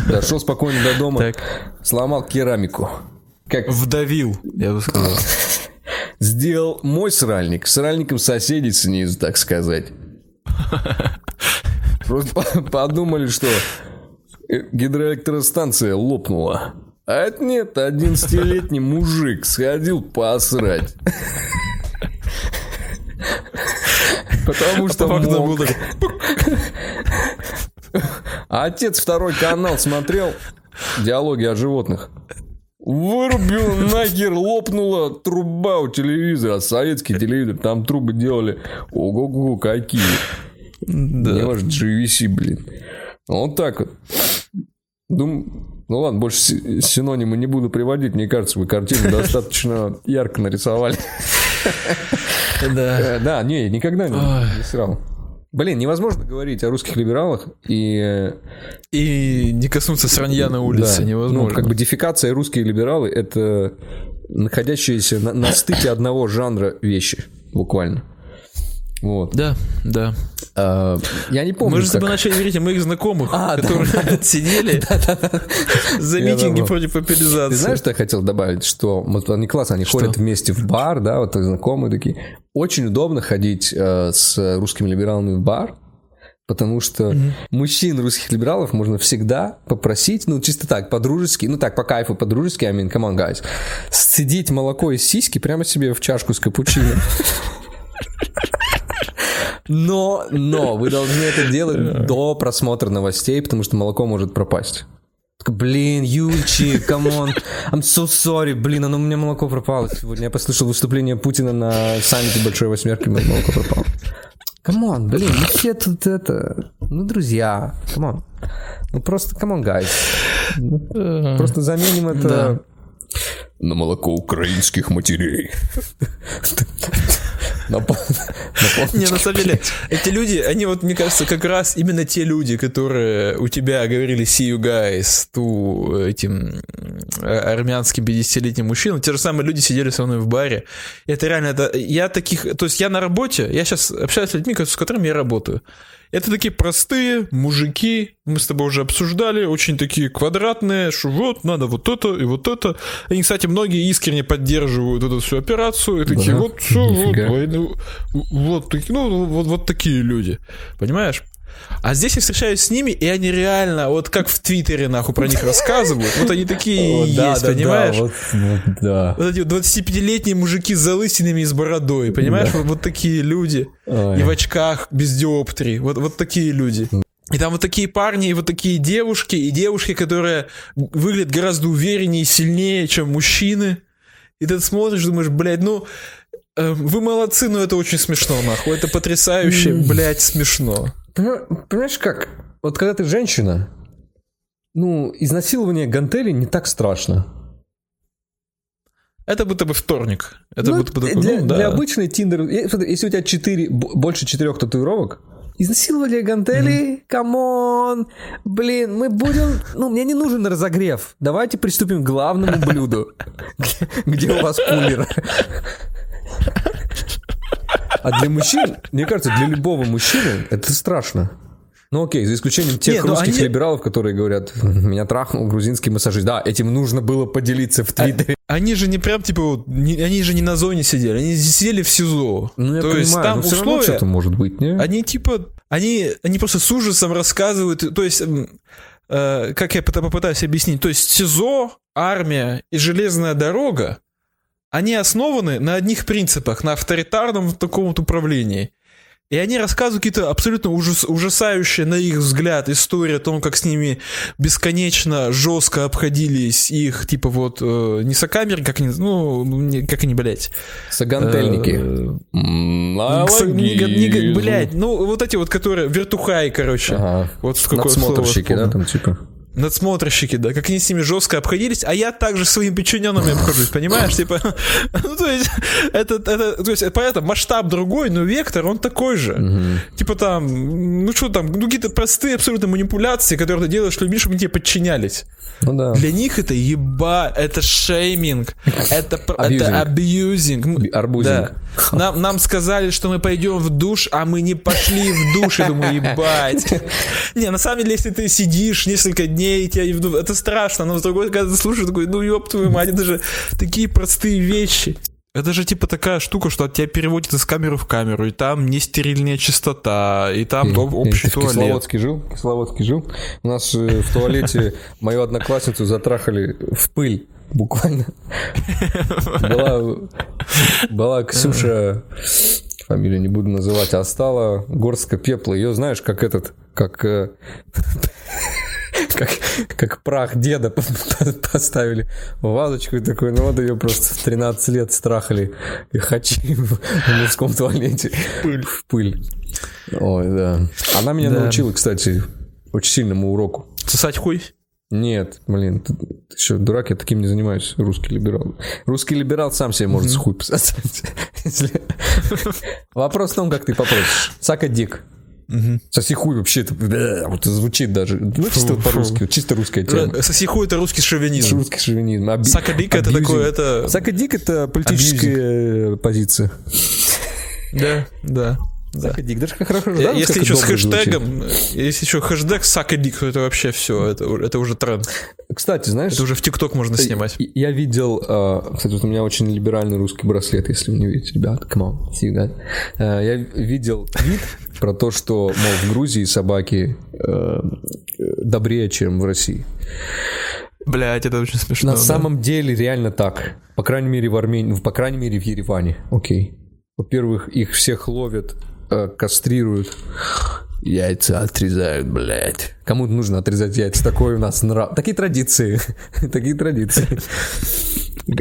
Дошел спокойно до дома. Так. Сломал керамику. Как... Вдавил, я бы сказал. Сделал мой сральник. Сральником соседей снизу, так сказать. Просто подумали, что гидроэлектростанция лопнула. А это нет, 11-летний мужик сходил посрать. Потому что мог. А отец второй канал смотрел диалоги о животных. Вырубил нахер, лопнула труба у телевизора. Советский телевизор, там трубы делали. Ого-го, какие. Да. Не может GVC, блин. Вот так вот. Думаю, ну ладно, больше синонимы не буду приводить. Мне кажется, вы картину достаточно ярко нарисовали. Да. Э, да, не, никогда не срал. Блин, невозможно говорить о русских либералах и... И не коснуться сранья на улице, да. невозможно. Ну, как бы дефикация русские либералы — это находящиеся на, на стыке одного жанра вещи, буквально. Вот. Да, да. А, я не помню. Мы же тобой начали говорить о моих знакомых, а, которые да, да. сидели [LAUGHS] за митинги против популяризации. Ты знаешь, что я хотел добавить? Что вот они классно, они ходят вместе в бар, да, вот знакомые такие. Очень удобно ходить э, с русскими либералами в бар, Потому что mm-hmm. мужчин русских либералов можно всегда попросить, ну, чисто так, по-дружески, ну, так, по кайфу, по-дружески, I mean, come on, guys, сцедить молоко из сиськи прямо себе в чашку с капучино. [LAUGHS] Но, но, вы [LAUGHS] должны это делать до просмотра новостей, потому что молоко может пропасть. Блин, Юльчик, come on, I'm so sorry, блин, оно у меня молоко пропало сегодня. Я послушал выступление Путина на саммите Большой Восьмерки, мое молоко пропало. Come on, блин, мы все тут это... Ну, друзья, come on. Ну, просто, come on, guys. Просто заменим это... Да. На молоко украинских матерей. [LAUGHS] Не, на самом деле, эти люди, они вот, мне кажется, как раз именно те люди, которые у тебя говорили see you guys, ту этим э, армянским 50-летним мужчинам, те же самые люди сидели со мной в баре. Это реально, это, я таких, то есть я на работе, я сейчас общаюсь с людьми, с которыми я работаю. Это такие простые мужики, мы с тобой уже обсуждали, очень такие квадратные, что вот, надо вот это и вот это. Они, кстати, многие искренне поддерживают эту всю операцию, и такие, да, вот, все, вот, войны, вот, ну, вот, вот такие люди, понимаешь? А здесь я встречаюсь с ними, и они реально, вот как в Твиттере, нахуй, про них рассказывают. Вот они такие есть, понимаешь? Да, вот эти 25-летние мужики с залысинами и с бородой, понимаешь? Вот такие люди. И в очках без диоптрии. Вот вот такие люди. И там вот такие парни, и вот такие девушки, и девушки, которые выглядят гораздо увереннее и сильнее, чем мужчины. И ты смотришь, думаешь, блядь, ну, вы молодцы, но это очень смешно, нахуй. Это потрясающе, блядь, смешно. Понимаешь, как? Вот когда ты женщина, ну, изнасилование гантели не так страшно. Это будто бы вторник. Это ну, будто бы такой, для, ну, да. для обычной тиндер... Если у тебя 4, больше четырех татуировок, изнасиловали гантели, come on, блин, мы будем... Ну, мне не нужен разогрев. Давайте приступим к главному блюду. [LAUGHS] Где у вас кулер? [LAUGHS] А для мужчин, мне кажется, для любого мужчины это страшно. Ну окей, за исключением тех Нет, ну русских они... либералов, которые говорят, меня трахнул грузинский массажист. Да, этим нужно было поделиться в Твиттере. А, они же не прям, типа, вот, не, они же не на зоне сидели, они сидели в СИЗО. Ну, я То понимаю, есть там условия... что-то может быть, не? Они, типа, они, они просто с ужасом рассказывают, то есть... Э, как я попытаюсь объяснить, то есть СИЗО, армия и железная дорога они основаны на одних принципах, на авторитарном таком вот управлении. И они рассказывают какие-то абсолютно ужас, ужасающие, на их взгляд, истории о том, как с ними бесконечно жестко обходились их, типа вот, э, не сокамеры, как они, ну, не, как они, блядь. Сагантельники. Э, блядь, ну, вот эти вот, которые, вертухай, короче. Ага. Вот какое слово да, там, типа надсмотрщики, да, как они с ними жестко обходились, а я также своими подчиненными обхожусь, понимаешь, типа, [LAUGHS] ну, то есть, это, это, то есть, понятно, масштаб другой, но вектор, он такой же. Угу. Типа там, ну, что там, ну, какие-то простые абсолютно манипуляции, которые ты делаешь людьми, чтобы тебе подчинялись. Ну, да. Для них это еба, это шейминг, [LAUGHS] это абьюзинг. Арбузинг. Нам, нам сказали, что мы пойдем в душ, а мы не пошли в душ, я думаю, ебать. Не, на самом деле, если ты сидишь несколько дней, тебя, это страшно, но с другой когда ты слушаешь, такой, ну ёб твою мать, это же такие простые вещи. Это же типа такая штука, что от тебя переводит из камеры в камеру, и там не стерильная чистота, и там и, общий ты туалет. В Кисловодске жил? В Кисловодске жил? У нас в туалете [LAUGHS] мою одноклассницу затрахали в пыль буквально. Была, была Ксюша, фамилию не буду называть, а стала горстка пепла. Ее знаешь, как этот, как э, как, как прах деда поставили в вазочку и такой, ну вот ее просто в 13 лет страхали и хачи в мужском туалете. Пыль. В пыль. Ой, да. Она меня да. научила, кстати, очень сильному уроку. Сосать хуй? Нет, блин, ты, ты что, дурак, я таким не занимаюсь, русский либерал. Русский либерал сам себе может mm-hmm. хуй пососать. Вопрос в том, как ты попросишь. Suck a dick. Угу. Соси хуй вообще это, вот звучит даже. Ну, чисто по-русски, чисто русская тема. Соси хуй это русский шовинизм. Русский шовинизм. Аби... Suck a dick это такое, это... Suck a dick это политическая Абьюзинг. позиция. Да, да. Suck a dick, даже как хорошо. Да, если еще с хэштегом, звучит. если еще хэштег suck a dick, то это вообще все, это, это уже тренд. Кстати, знаешь... Это уже в ТикТок можно снимать. Я видел, а, кстати, вот у меня очень либеральный русский браслет, если вы не видите, ребят, see that. Я видел твит про то, что, мол, в Грузии собаки э, добрее, чем в России. Блять, это очень смешно. На да? самом деле реально так. По крайней мере в Армении, по крайней мере в Ереване. Окей. Во-первых, их всех ловят, э, кастрируют. Яйца отрезают, блядь. Кому нужно отрезать яйца? Такой у нас нрав. Такие традиции. [LAUGHS] Такие традиции.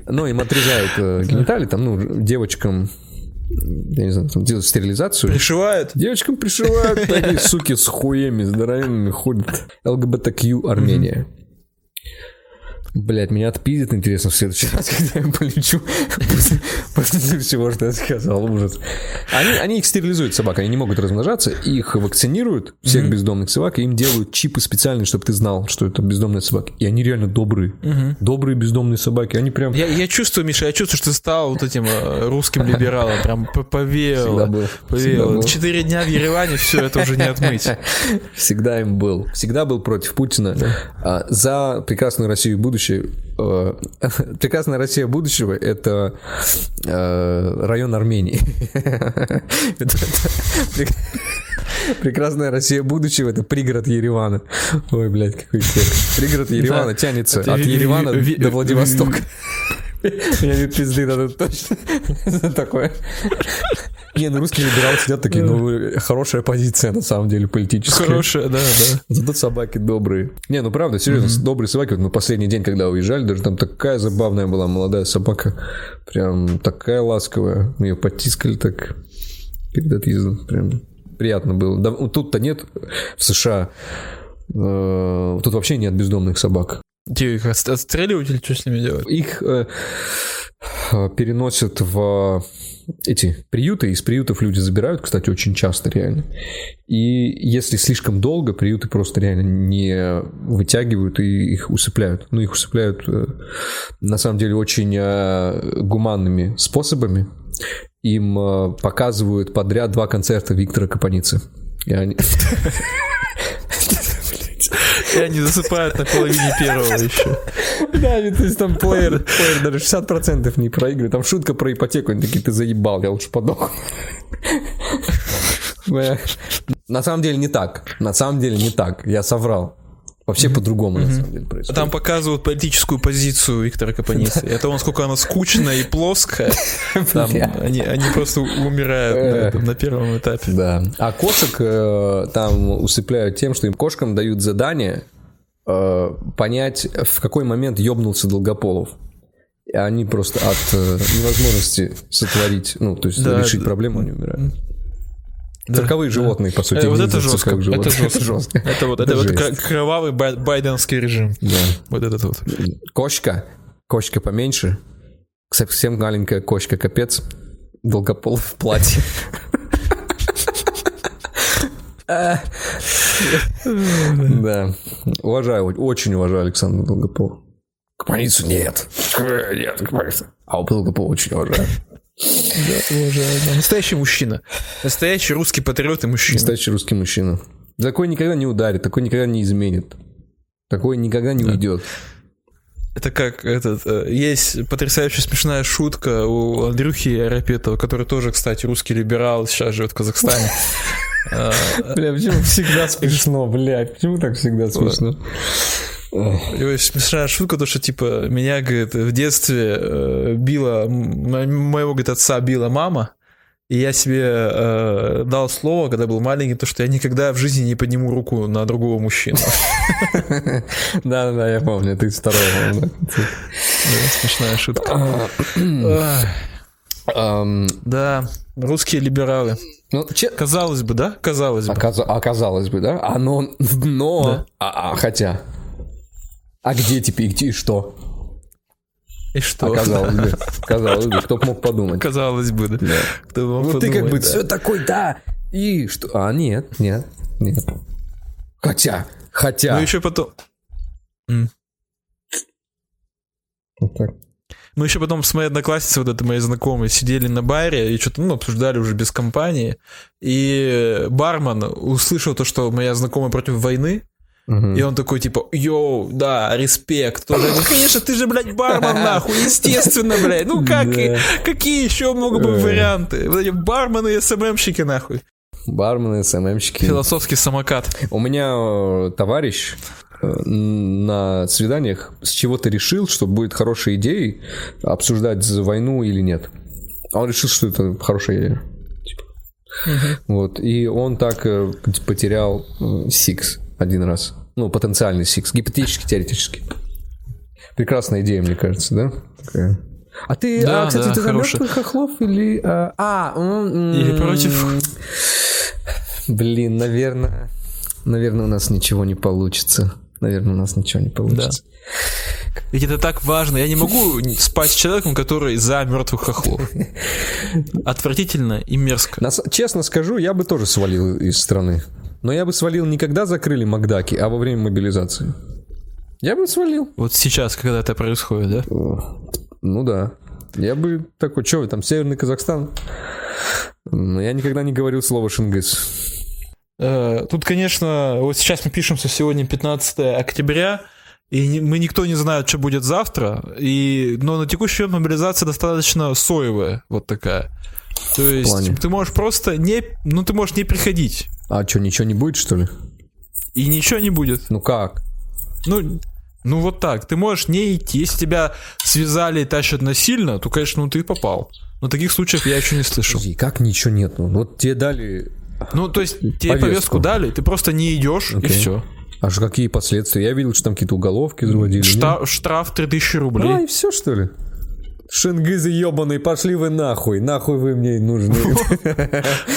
Ну, им отрезают э, гениталии, там, ну, девочкам я не знаю, там делают стерилизацию. Пришивают? Девочкам пришивают, такие суки с хуями здоровенными ходят. ЛГБТК Армения. Блять, меня отпиздит, интересно, в следующий [LAUGHS] раз, когда я полечу. После, после всего, что я сказал, ужас. Они, они их стерилизуют, собак, они не могут размножаться, их вакцинируют, всех mm-hmm. бездомных собак, и им делают чипы специальные, чтобы ты знал, что это бездомные собаки. И они реально добрые. Mm-hmm. Добрые бездомные собаки, они прям... Я, я чувствую, Миша, я чувствую, что ты стал вот этим э, русским либералом, прям повеяло. Повеяло. Четыре дня в Ереване, все, это уже не отмыть. Всегда им был. Всегда был против Путина. А, за прекрасную Россию будущее будущее, э, [LAUGHS] прекрасная Россия будущего – это э, район Армении. [LAUGHS] Прекрасная Россия будущего – это пригород Еревана. Ой, блядь, какой текст. Пригород Еревана тянется от Еревана до Владивостока. [LAUGHS] Я не пизды надо точно. Такое. Не, ну русские либералы сидят такие, ну, хорошая позиция, на самом деле, политическая. Хорошая, да, да. Зато собаки добрые. Не, ну правда, серьезно, добрые собаки. Вот мы последний день, когда уезжали, даже там такая забавная была молодая собака. Прям такая ласковая. Мы ее потискали так перед отъездом. Прям приятно было. Да, тут-то нет в США. Э, тут вообще нет бездомных собак. Где их отстреливать или что с ними делать? Их э, переносят в эти приюты, из приютов люди забирают, кстати, очень часто реально. И если слишком долго, приюты просто реально не вытягивают и их усыпляют. Ну, их усыпляют э, на самом деле очень э, гуманными способами. Им э, показывают подряд два концерта Виктора Капаницы. И они... [LAUGHS] [LAUGHS] И они засыпают на половине первого еще. Да, то есть там плеер, плеер даже 60% не проигрывает. Там шутка про ипотеку, они такие, ты заебал, я лучше подохну. На самом деле не так. На самом деле не так. Я соврал. Вообще по-другому, на самом деле, происходит. Там показывают политическую позицию Виктора Капаницы. Это он, сколько она скучная и плоская. [LAUGHS] Там они, они просто умирают на, первом этапе. Да. А кошек э, там усыпляют тем, что им кошкам дают задание э, понять, в какой момент ёбнулся Долгополов. И они просто от э, невозможности сотворить, ну, то есть решить проблему, они умирают. Цирковые да. животные, по сути. Э, вот это жестко. Это жестко. [LAUGHS] Это вот, это, вот кровавый байденский режим. Да. Вот этот вот. Кошка. Кошка поменьше. Совсем маленькая кошка, капец. Долгопол в платье. [LAUGHS] Да. Уважаю, очень уважаю Александра Долгопола. Капаницу нет. Нет, Капаницу. А у Долгопола очень уважаю. Да, уважаю. Да. Настоящий мужчина. Настоящий русский патриот и мужчина. Настоящий русский мужчина. Такой никогда не ударит, такой никогда не изменит. Такой никогда не да. уйдет. Это как этот... Э, есть потрясающая смешная шутка у Андрюхи Арапетова, который тоже, кстати, русский либерал, сейчас живет в Казахстане. [LAUGHS] А, бля, почему всегда смешно, блядь? Почему так всегда смешно? Смешная шутка, то, что, типа, меня, говорит, в детстве э, била, моего, говорит, отца била мама, и я себе э, дал слово, когда был маленький, то, что я никогда в жизни не подниму руку на другого мужчину. [LAUGHS] Да-да, я помню, ты второй. Смешная шутка. Да, русские либералы. Ну. Казалось бы, да? Казалось бы. Оказалось бы, да? А но, но, а, а, хотя, а где теперь, где и что? И что? Оказалось бы. [LAUGHS] Казалось бы, кто мог подумать. Казалось бы, да. да. Кто мог ну подумать, ты как бы да. все такой, да. И что? А, нет, нет, нет. Хотя, хотя. Ну еще потом... Вот так. Мы еще потом с моей одноклассницей, вот это мои знакомые, сидели на баре и что-то, ну, обсуждали уже без компании. И бармен услышал то, что моя знакомая против войны, и он такой, типа, йоу, да, респект. Тоже, [LAUGHS] ну, конечно, ты же, блядь, бармен, [LAUGHS] нахуй, естественно, блядь. Ну, как, да. какие еще могут быть варианты? Вот эти бармены и СММщики, нахуй. Бармены, СММщики. Философский самокат. У меня э, товарищ э, на свиданиях с чего-то решил, что будет хорошей идеей обсуждать войну или нет. А он решил, что это хорошая идея. Типа. Угу. Вот. И он так э, потерял секс один раз. Ну, потенциальный секс, гипотетически, теоретически. Прекрасная идея, мне кажется, да? Такая. А ты, да, а, кстати, да, ты за мертвых хохлов или... А, а или против? Блин, наверное... Наверное, у нас ничего не получится. Наверное, у нас ничего не получится. Да. Ведь это так важно. Я не могу спать с человеком, который за мертвых хохлов. [LAUGHS] Отвратительно и мерзко. Нас, честно скажу, я бы тоже свалил из страны. Но я бы свалил не когда закрыли Макдаки, а во время мобилизации. Я бы свалил. Вот сейчас, когда это происходит, да? Ну да. Я бы такой, что вы там, Северный Казахстан? Но я никогда не говорил слово Шингис. Э, тут, конечно, вот сейчас мы пишемся сегодня 15 октября, и мы никто не знает, что будет завтра, и, но на текущий момент мобилизация достаточно соевая, вот такая. То есть ты можешь просто не, ну ты можешь не приходить. А что, ничего не будет, что ли? И ничего не будет. Ну как? Ну, ну вот так. Ты можешь не идти. Если тебя связали и тащат насильно, то, конечно, ну ты попал. Но таких случаев я еще не слышал. И как ничего нет? Ну, вот тебе дали... Ну, то есть тебе повестку, повестку дали, ты просто не идешь, okay. и все. А же какие последствия? Я видел, что там какие-то уголовки заводили. Штраф, штраф 3000 рублей. А, и все, что ли? Шингизы ебаные, пошли вы нахуй, нахуй вы мне нужны. [LAUGHS]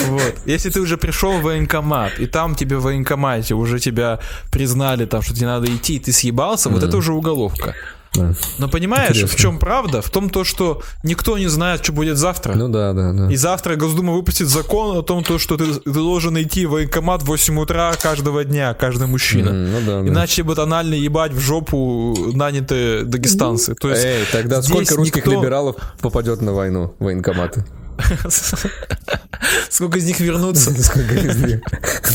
Вот. Если ты уже пришел в военкомат, и там тебе в военкомате уже тебя признали, там, что тебе надо идти, и ты съебался, вот это уже уголовка. Да. Но понимаешь, Интересно. в чем правда? В том, то, что никто не знает, что будет завтра. Ну да, да, да. И завтра Госдума выпустит закон о том, то, что ты, ты должен идти в военкомат в 8 утра каждого дня, каждый мужчина. Mm, ну да, Иначе да. будут анально ебать в жопу нанятые дагестанцы. То есть Эй, тогда сколько русских никто... либералов попадет на войну в военкоматы? [LAUGHS] Сколько из них вернутся? [LAUGHS] Сколько из них,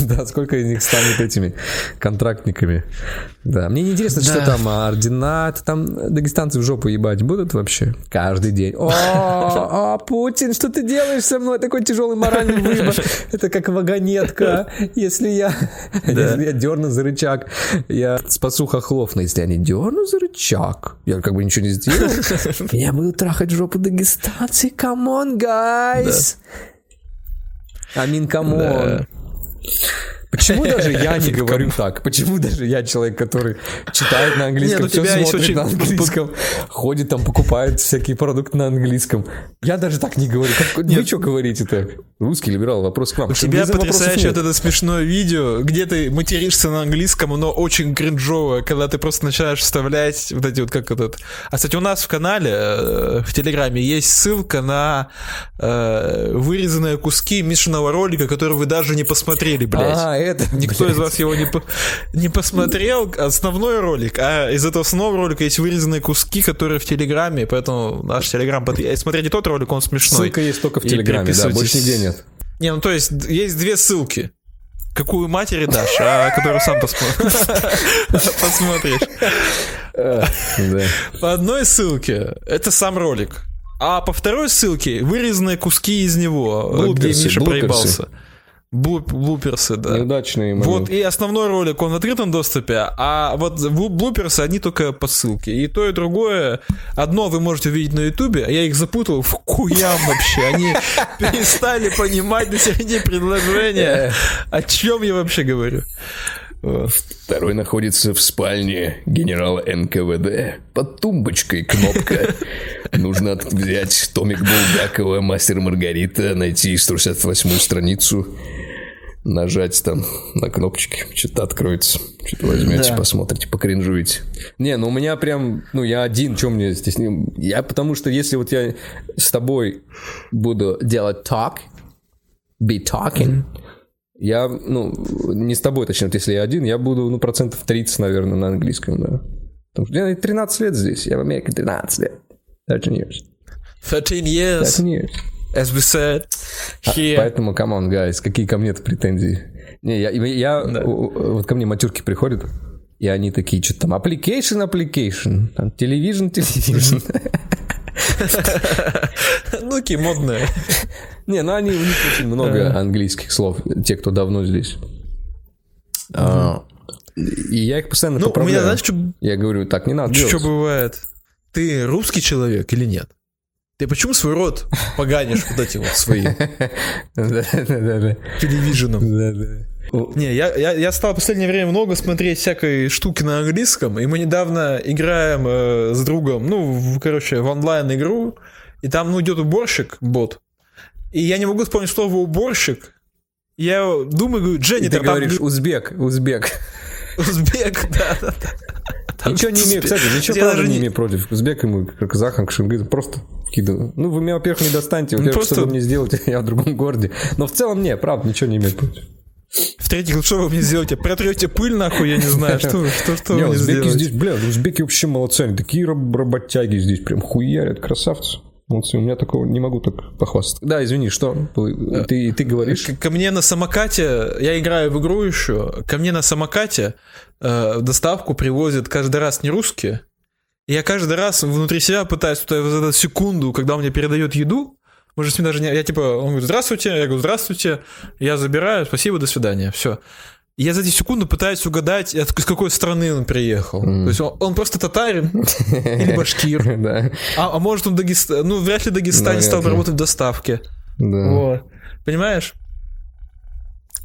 да, сколько из них станут этими контрактниками. Да, мне не интересно, да. что там а, ординат, там дагестанцы в жопу ебать будут вообще каждый день. О, о, Путин, что ты делаешь со мной? Такой тяжелый моральный выбор. Это как вагонетка. Если я, [LAUGHS] да. если я дерну за рычаг, я спасу хохлов, но если я не дерну за рычаг, я как бы ничего не сделал, [LAUGHS] я буду трахать жопу дагестанцы. Guys. Да. I mean, come on. Почему [LAUGHS] даже я не говорю так? Почему даже я человек, который читает на английском, ну все смотрит на английском, ходит там, покупает всякие продукты на английском. Я даже так не говорю. Как, вы что говорите так? Русский либерал, вопрос к вам. У тебя потрясающее вот это смешное видео, где ты материшься на английском, но очень кринжовое, когда ты просто начинаешь вставлять вот эти вот как этот... А, кстати, у нас в канале, э, в Телеграме, есть ссылка на э, вырезанные куски Мишиного ролика, который вы даже не посмотрели, блядь. А, это... Никто из вас его не, по... не посмотрел, основной ролик, а из этого основного ролика есть вырезанные куски, которые в Телеграме, поэтому наш Телеграм... Смотрите тот ролик, он смешной. Ссылка есть только в Телеграме, да, больше нигде нет. Не, ну то есть есть две ссылки. Какую матери дашь, а [LAUGHS] которую сам [LAUGHS] посмотришь. По одной ссылке это сам ролик. А по второй ссылке вырезанные куски из него, где Миша проебался. Блуп, блуперсы, да. Неудачные моменты. Вот, и основной ролик, он в открытом доступе, а вот блуперсы, они только по ссылке. И то, и другое, одно вы можете увидеть на ютубе, а я их запутал в куям вообще. Они [LAUGHS] перестали понимать на середине предложения, о чем я вообще говорю. Второй находится в спальне генерала НКВД. Под тумбочкой кнопка. Нужно взять томик Булгакова «Мастер Маргарита», найти 168-ю страницу нажать там на кнопочки, что-то откроется, что-то возьмете, да. посмотрите, покринжуете. Не, ну у меня прям, ну я один, что мне здесь, я потому что если вот я с тобой буду делать talk, be talking, mm-hmm. я, ну, не с тобой, точнее, вот если я один, я буду, ну, процентов 30, наверное, на английском, да. Потому что я 13 лет здесь, я в Америке 13 лет. 13 years. 13 years. 13 years. As we said here. А, поэтому, come on, guys, какие ко мне-то претензии? Не, я, я да. вот ко мне матюрки приходят, и они такие, что там, application, application, там, television, television. Ну, какие модные. Не, ну они, у них очень много английских слов, те, кто давно здесь. А, и я их постоянно ну, поправляю. У меня, знаешь, что... Я говорю, так не надо Что бывает? Ты русский человек или нет? Ты почему свой рот поганишь вот эти вот свои? [LAUGHS] Телевизионом. Не, я, я, я стал в последнее время много смотреть всякой штуки на английском, и мы недавно играем э, с другом, ну, в, короче, в онлайн-игру, и там, ну, идет уборщик, бот, и я не могу вспомнить слово уборщик, я думаю, говорю, Дженни, ты говоришь там... узбек, узбек. [LAUGHS] Узбек, да, да, да. Ничего не имею, кстати, ничего правда не имею против узбекам и казахам, кшингызам, просто вкидываю. Ну, вы меня, во-первых, не достанете, во-первых, просто... что вы мне сделаете, [LAUGHS] я в другом городе. Но в целом, не, правда, ничего не имею против. В-третьих, что вы мне сделаете? Протрете пыль, нахуй, я не знаю. Что, что, что не, вы мне сделаете? здесь, бля, узбеки вообще молодцы. Они такие работяги здесь прям хуярят, красавцы. Вот у меня такого не могу так похвастаться. Да, извини, что? Ты, ты говоришь? Ко мне на самокате, я играю в игру еще, ко мне на самокате э, доставку привозят каждый раз не русские. И я каждый раз внутри себя пытаюсь вот эту секунду, когда он мне передает еду, мы с ним даже не... Я типа, он говорит, здравствуйте, я говорю, здравствуйте, я забираю, спасибо, до свидания, все. Я за эти секунды пытаюсь угадать, из какой страны он приехал. Mm. То есть он, он просто татарин или башкир. [LAUGHS] да. а, а может он Дагестан... Ну, вряд ли Дагестане стал работать в доставке. Да. Вот. Понимаешь?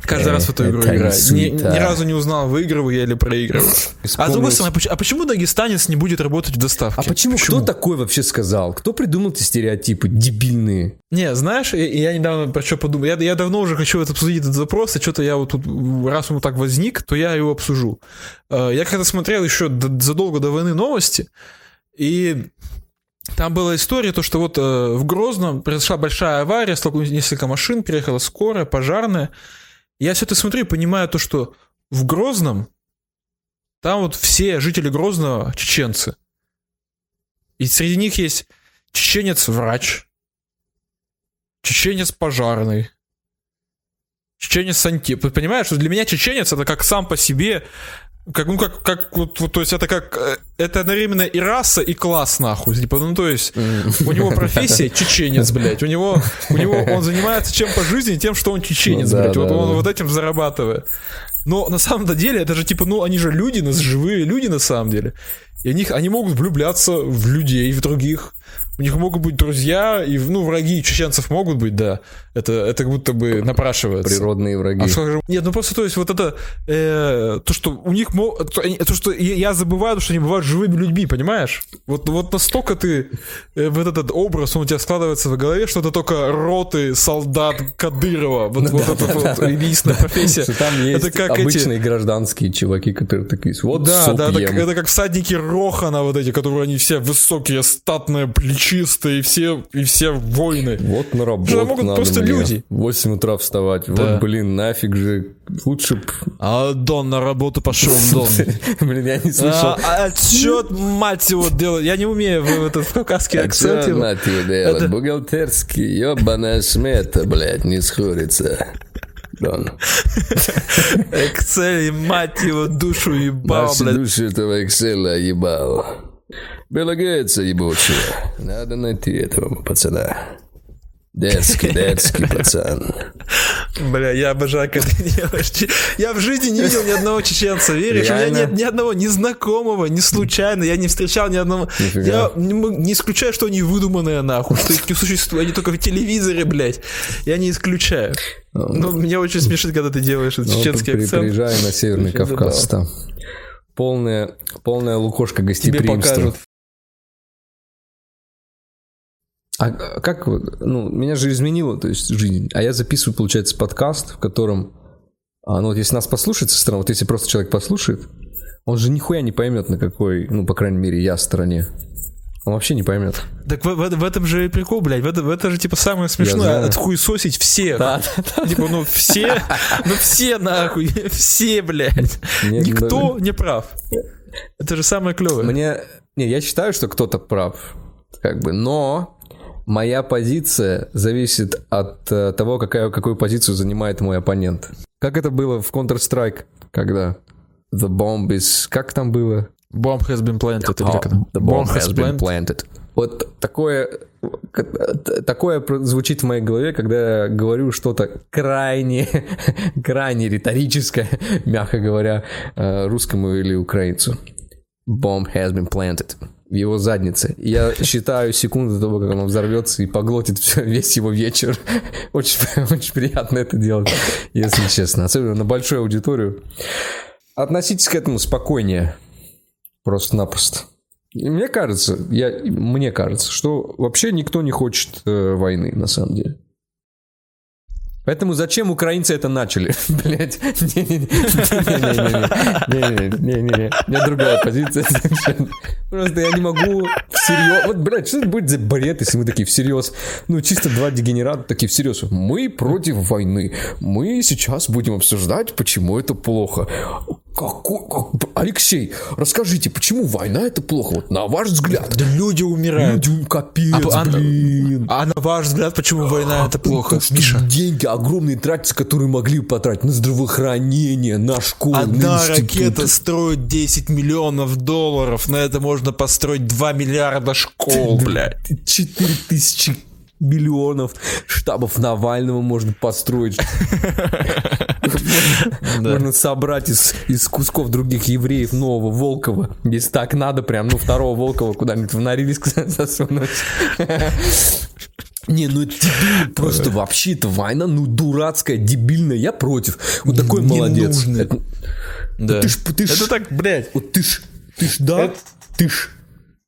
Каждый э, раз в эту игру играть. Ни, ни разу не узнал, выигрываю я или проигрываю. [LAUGHS] А с другой стороны, а почему дагестанец не будет работать в доставке? А почему? почему? Кто такой вообще сказал? Кто придумал эти стереотипы дебильные? Не, знаешь, я, я недавно про что подумал. Я, я давно уже хочу это обсудить этот вопрос, и что-то я вот тут, раз он так возник, то я его обсужу. Э, я когда смотрел еще задолго до войны новости, и там была история, то, что вот э, в Грозном произошла большая авария, столкнулись несколько машин, приехала скорая, пожарная, я все это смотрю и понимаю то, что в Грозном там вот все жители Грозного чеченцы. И среди них есть чеченец-врач, чеченец-пожарный, чеченец-сантип. Понимаешь, что для меня чеченец это как сам по себе как, ну, как, как, вот, вот, то есть это как, э, это одновременно и раса, и класс, нахуй, типа, ну, то есть, у него профессия [LAUGHS] чеченец, блядь, у него, у него, он занимается чем по жизни, тем, что он чеченец, ну, да, блядь, да, вот да. он вот этим зарабатывает. Но на самом деле, это же, типа, ну, они же люди, нас живые люди, на самом деле. И они, они могут влюбляться в людей, в других, у них могут быть друзья, и, ну, враги чеченцев могут быть, да. Это, это как будто бы напрашивается. Природные враги. А что, нет, ну просто, то есть, вот это, э, то, что у них, то, что я забываю, что они бывают живыми людьми, понимаешь? Вот, вот настолько ты, э, вот этот образ, он у тебя складывается в голове, что это только роты солдат Кадырова, вот, вот эта вот единственная профессия. Там есть это как обычные эти... гражданские чуваки, которые такие, вот Да, да, это, это как всадники Рохана вот эти, которые они все высокие, статные, плечи чисто, и все, и все воины. Вот на работу Что могут надо просто мне. люди. В 8 утра вставать. Да. Вот, блин, нафиг же. Лучше б... А Дон на работу пошел, [LAUGHS] Дон. Блин, я не слышал. А, отчет, мать его, делать. Я не умею в этот кавказский акцент. Отчет, мать его, делать. Бухгалтерский, ебаная смета, блядь, не сходится. Дон. [LAUGHS] Excel, мать его, душу ебал, блядь. душу этого Excel ебал. Гейтса ебучего. Надо найти этого пацана. Детский, [LAUGHS] детский пацан. Бля, я обожаю, когда [LAUGHS] делаешь. Я в жизни не видел ни одного чеченца, веришь? Реально? У меня нет ни одного незнакомого, не случайно, я не встречал ни одного. Нифига. Я не, исключаю, что они выдуманные нахуй, что их не [LAUGHS] существует, они только в телевизоре, блядь. Я не исключаю. Но ну, меня очень смешит, когда ты делаешь этот ну, чеченский при, акцент. Приезжай на Северный Кавказ там. Полная, полная лукошка гостеприимства. Тебе покажут А как, ну, меня же изменило, то есть жизнь. А я записываю, получается, подкаст, в котором, а, ну, вот если нас послушать со стороны, вот если просто человек послушает, он же нихуя не поймет, на какой, ну, по крайней мере, я стороне. Он вообще не поймет. Так в, в, в этом же и прикол, блядь. В, это, в это же типа самое смешное отхуесосить всех. Да, да, да. Типа, ну все, ну все нахуй, все, блядь. Нет, Никто да. не прав. Это же самое клевое. Мне, не, я считаю, что кто-то прав. как бы, но моя позиция зависит от э, того, какая, какую позицию занимает мой оппонент. Как это было в Counter-Strike, когда the bomb is... Как там было? Bomb has been planted. Oh, the bomb, bomb has, has been planted. Вот такое, такое звучит в моей голове, когда я говорю что-то крайне, [LAUGHS] крайне риторическое, мягко говоря, э, русскому или украинцу. Bomb has been planted его заднице. Я считаю секунду до того, как он взорвется и поглотит весь его вечер. [LAUGHS] Очень, очень приятно это делать, если честно. Особенно на большую аудиторию. Относитесь к этому спокойнее. Просто-напросто. Мне кажется, я, мне кажется, что вообще никто не хочет э, войны, на самом деле. Поэтому зачем украинцы это начали? Блять, не-не-не, у меня другая позиция. Просто я не могу всерьез... Вот, блядь, что это будет за бред, если мы такие всерьез... Ну, чисто два дегенерата такие всерьез. Мы против войны. Мы сейчас будем обсуждать, почему это плохо. Какой, как, Алексей, расскажите, почему война это плохо? Вот на ваш взгляд. Да люди умирают. Люди, капец, а, блин. А, а на ваш взгляд, почему война это плохо, Миша? Деньги огромные тратятся, которые могли потратить на здравоохранение, на школу, Одна на ракета стоит 10 миллионов долларов, на это можно построить 2 миллиарда школ, блядь. 4 тысячи миллионов штабов Навального можно построить. [LAUGHS] Можно собрать из, кусков других евреев нового Волкова. Если так надо, прям, ну, второго Волкова куда-нибудь в Норильск [LAUGHS] засунуть. Не, ну дебильно, просто вообще это война, ну дурацкая, дебильная, я против. Вот такой молодец. Это, да. Ты ж, ты ж, это так, блядь. Вот ты ж, ты ж, да, это... ты ж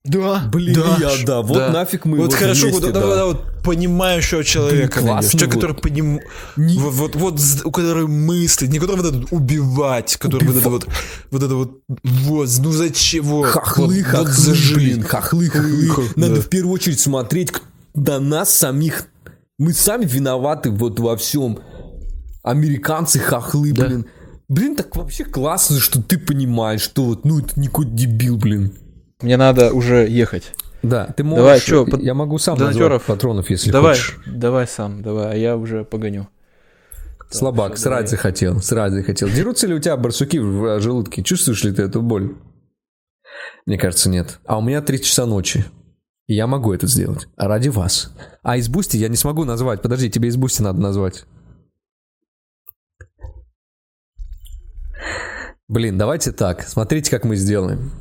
да, блин, да, я, да, вот да. нафиг мы Вот хорошо, вместе, вот, да. Да, да, вот понимающего человека блин, найдешь, человек, который поним... не... вот, вот, вот, у которого мыслит, не который вот это убивать, который Убив... вот это вот, вот это вот, вот, ну зачем? Хохлы, вот, хохлы, вот зажили. блин, хохлы, хохлы. хохлы. Надо да. в первую очередь смотреть до нас самих. Мы сами виноваты вот во всем. Американцы хохлы, да. блин. Блин, так вообще классно, что ты понимаешь, что вот, ну, это не какой дебил, блин. Мне надо уже ехать. Да, ты можешь. Давай, что, я могу сам назвать патронов, если давай, хочешь. Давай сам, давай, а я уже погоню. Слабак, все, срать давай. захотел, срать захотел. Дерутся ли у тебя барсуки в желудке? Чувствуешь ли ты эту боль? Мне кажется, нет. А у меня 3 часа ночи. И я могу это сделать. А ради вас. А из Boosty я не смогу назвать. Подожди, тебе из Boosty надо назвать. Блин, давайте так. Смотрите, как мы сделаем.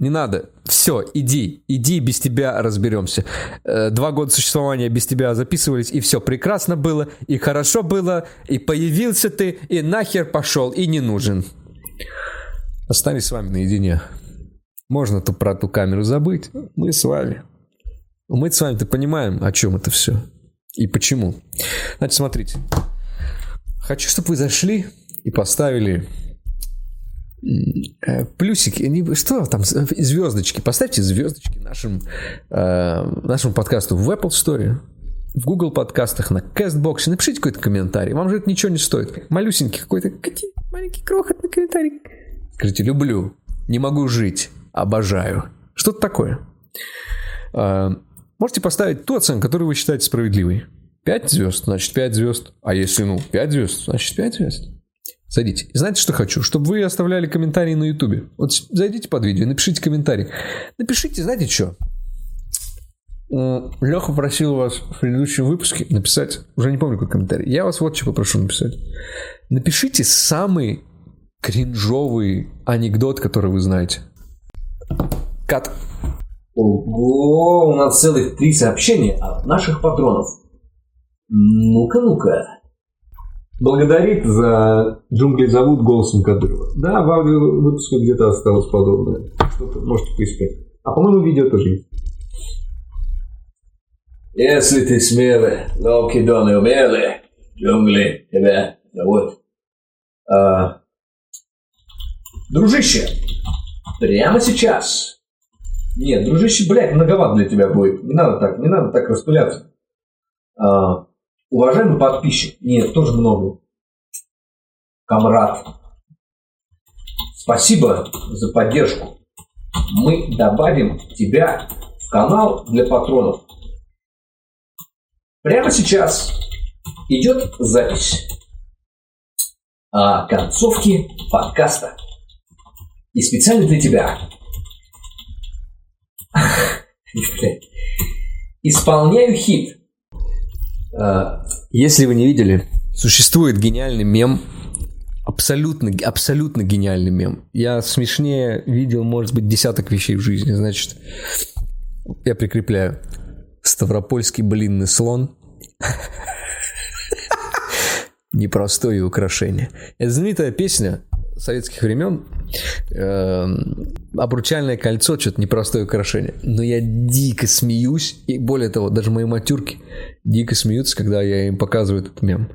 Не надо. Все, иди, иди, без тебя разберемся. Э, два года существования без тебя записывались, и все прекрасно было, и хорошо было, и появился ты, и нахер пошел, и не нужен. Останусь с вами наедине. Можно то про ту камеру забыть. Мы с вами. Мы с вами-то понимаем, о чем это все. И почему. Значит, смотрите. Хочу, чтобы вы зашли и поставили плюсики, не, что там, звездочки, поставьте звездочки нашим, э, нашему подкасту в Apple Store, в Google подкастах, на CastBox, напишите какой-то комментарий, вам же это ничего не стоит. Малюсенький какой-то, маленький крохотный комментарий. Скажите, люблю, не могу жить, обожаю. Что-то такое. Э, можете поставить ту оценку, которую вы считаете справедливой. 5 звезд, значит 5 звезд. А если, ну, 5 звезд, значит 5 звезд. Зайдите. И знаете, что хочу? Чтобы вы оставляли комментарии на Ютубе. Вот зайдите под видео, напишите комментарий. Напишите, знаете что? Леха просил вас в предыдущем выпуске написать, уже не помню какой комментарий. Я вас вот что попрошу написать. Напишите самый кринжовый анекдот, который вы знаете. Кат. Ого, у нас целых три сообщения от наших патронов. Ну-ка, ну-ка благодарит за «Джунгли зовут» голосом Кадырова. Да, в аудиовыпуске где-то осталось подобное. Что-то можете поискать. А по-моему, видео тоже есть. Если ты смелый, Локидон и умелый, джунгли тебя зовут. А, дружище, прямо сейчас. Нет, дружище, блядь, многовато для тебя будет. Не надо так, не надо так распыляться. А, Уважаемый подписчик, нет, тоже много. Камрад, спасибо за поддержку. мы добавим тебя в канал для патронов. Прямо сейчас идет запись о концовке подкаста. И специально для тебя [LAUGHS] исполняю хит. А, если вы не видели, существует гениальный мем, абсолютно, абсолютно гениальный мем. Я смешнее видел, может быть, десяток вещей в жизни. Значит, я прикрепляю. Ставропольский блинный слон. [LAUGHS] Непростое украшение. Это знаменитая песня советских времен. Э, обручальное кольцо, что-то непростое украшение. Но я дико смеюсь. И более того, даже мои матюрки дико смеются, когда я им показываю этот мем.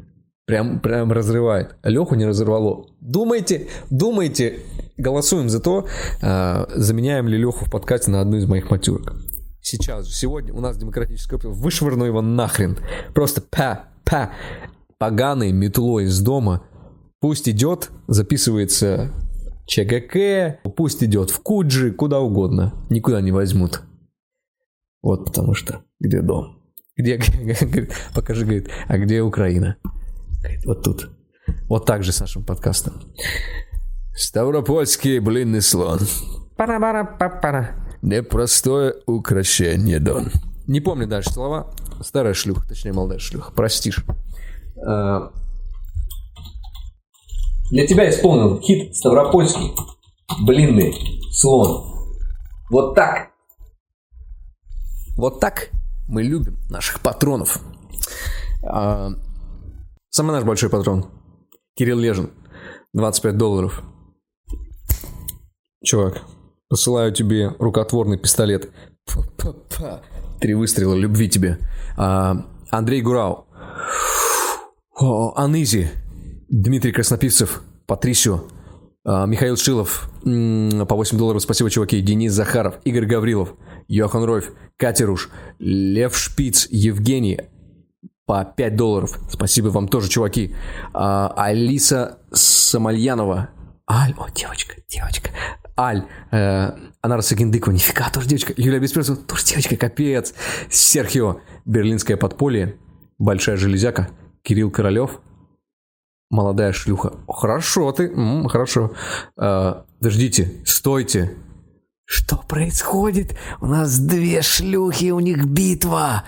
Прям, прям разрывает. Леху не разорвало. Думайте, думайте, голосуем за то, э, заменяем ли Леху в подкасте на одну из моих матюрок. Сейчас, сегодня у нас демократическое общество, вышвырну его нахрен. Просто па, па, поганой метлой из дома. Пусть идет, записывается ЧГК, пусть идет в Куджи, куда угодно. Никуда не возьмут. Вот потому что где дом? Где, [LAUGHS] покажи, говорит, а где Украина? Говорит, вот тут. Вот так же с нашим подкастом. Ставропольский блинный слон. Пара-пара-пара. Непростое украшение, Дон. Не помню дальше слова. Старая шлюха, точнее, молодая шлюха. Простишь. Э, для тебя исполнил хит Ставропольский. Блинный слон. Вот так. Вот так мы любим наших патронов. А, самый наш большой патрон. Кирилл Лежин. 25 долларов. Чувак, Посылаю тебе рукотворный пистолет. Три выстрела любви тебе. А, Андрей Гурау. О, Анызи. Дмитрий Краснопивцев. Патрисио. А, Михаил Шилов. По 8 долларов. Спасибо, чуваки. Денис Захаров. Игорь Гаврилов. Йохан Ройф. Катеруш. Лев Шпиц. Евгений. По 5 долларов. Спасибо вам тоже, чуваки. А, Алиса Самальянова. Аль, о, девочка, девочка. Аль, э, Анара Сагиндыкова, нифига, тоже девочка. Юлия Бесперцева, тоже девочка, капец. Серхио, Берлинское подполье, Большая железяка, Кирилл Королев, молодая шлюха. Хорошо ты, м-м, хорошо. Э, подождите, стойте. Что происходит? У нас две шлюхи, у них битва.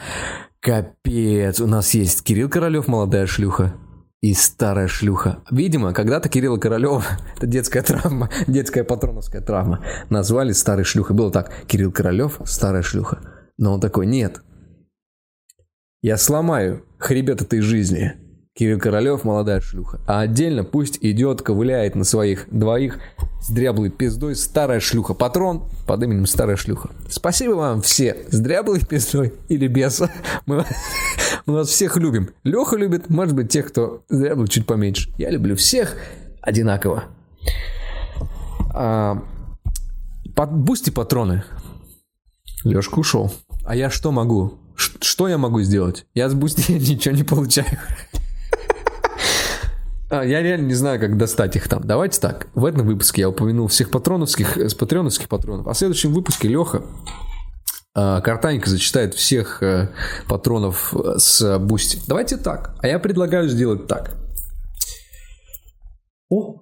Капец, у нас есть Кирилл Королев, молодая шлюха и старая шлюха. Видимо, когда-то Кирилла Королева, [LAUGHS] это детская травма, детская патроновская травма, назвали старой шлюхой. Было так, Кирилл Королев, старая шлюха. Но он такой, нет, я сломаю хребет этой жизни. Кирилл Королев, молодая шлюха. А отдельно пусть идет, ковыляет на своих двоих с дряблой пиздой старая шлюха. Патрон под именем старая шлюха. Спасибо вам все с дряблой пиздой или без. Мы, мы вас всех любим. Леха любит, может быть, тех, кто с дряблой чуть поменьше. Я люблю всех одинаково. А, под Boosty патроны. Лешка ушел. А я что могу? Ш- что я могу сделать? Я с Boosty [LAUGHS] ничего не получаю. А, я реально не знаю, как достать их там. Давайте так. В этом выпуске я упомянул всех патроновских, э, с патроновских патронов. А в следующем выпуске Леха э, Картанько зачитает всех э, патронов э, с Boosty. Давайте так. А я предлагаю сделать так. О!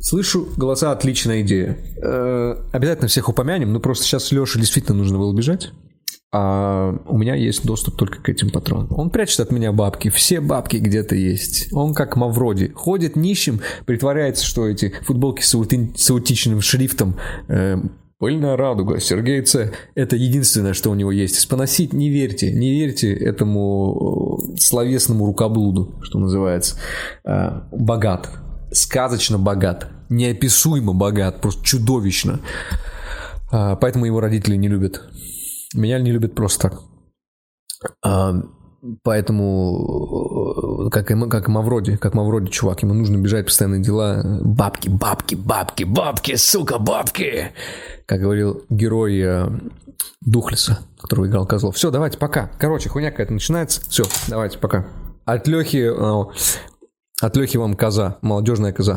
Слышу голоса, отличная идея. Э, обязательно всех упомянем, но просто сейчас Леше действительно нужно было бежать а у меня есть доступ только к этим патронам. Он прячет от меня бабки, все бабки где-то есть. Он как Мавроди, ходит нищим, притворяется, что эти футболки с, аути... с аутичным шрифтом э, Пыльная радуга, Сергей Ц. Это единственное, что у него есть. Поносить не верьте, не верьте этому э, словесному рукоблуду, что называется. Э, богат, сказочно богат, неописуемо богат, просто чудовищно. Э, поэтому его родители не любят. Меня не любят просто так. А, поэтому, э, как, и, как Мавроди, как Мавроди, чувак, ему нужно бежать постоянные дела. Бабки, бабки, бабки, бабки, сука, бабки. Как говорил герой э, Духлиса, которого играл Козлов. Все, давайте, пока. Короче, хуйня какая-то начинается. Все, давайте, пока. От Лехи, э, от Лехи вам коза, молодежная коза.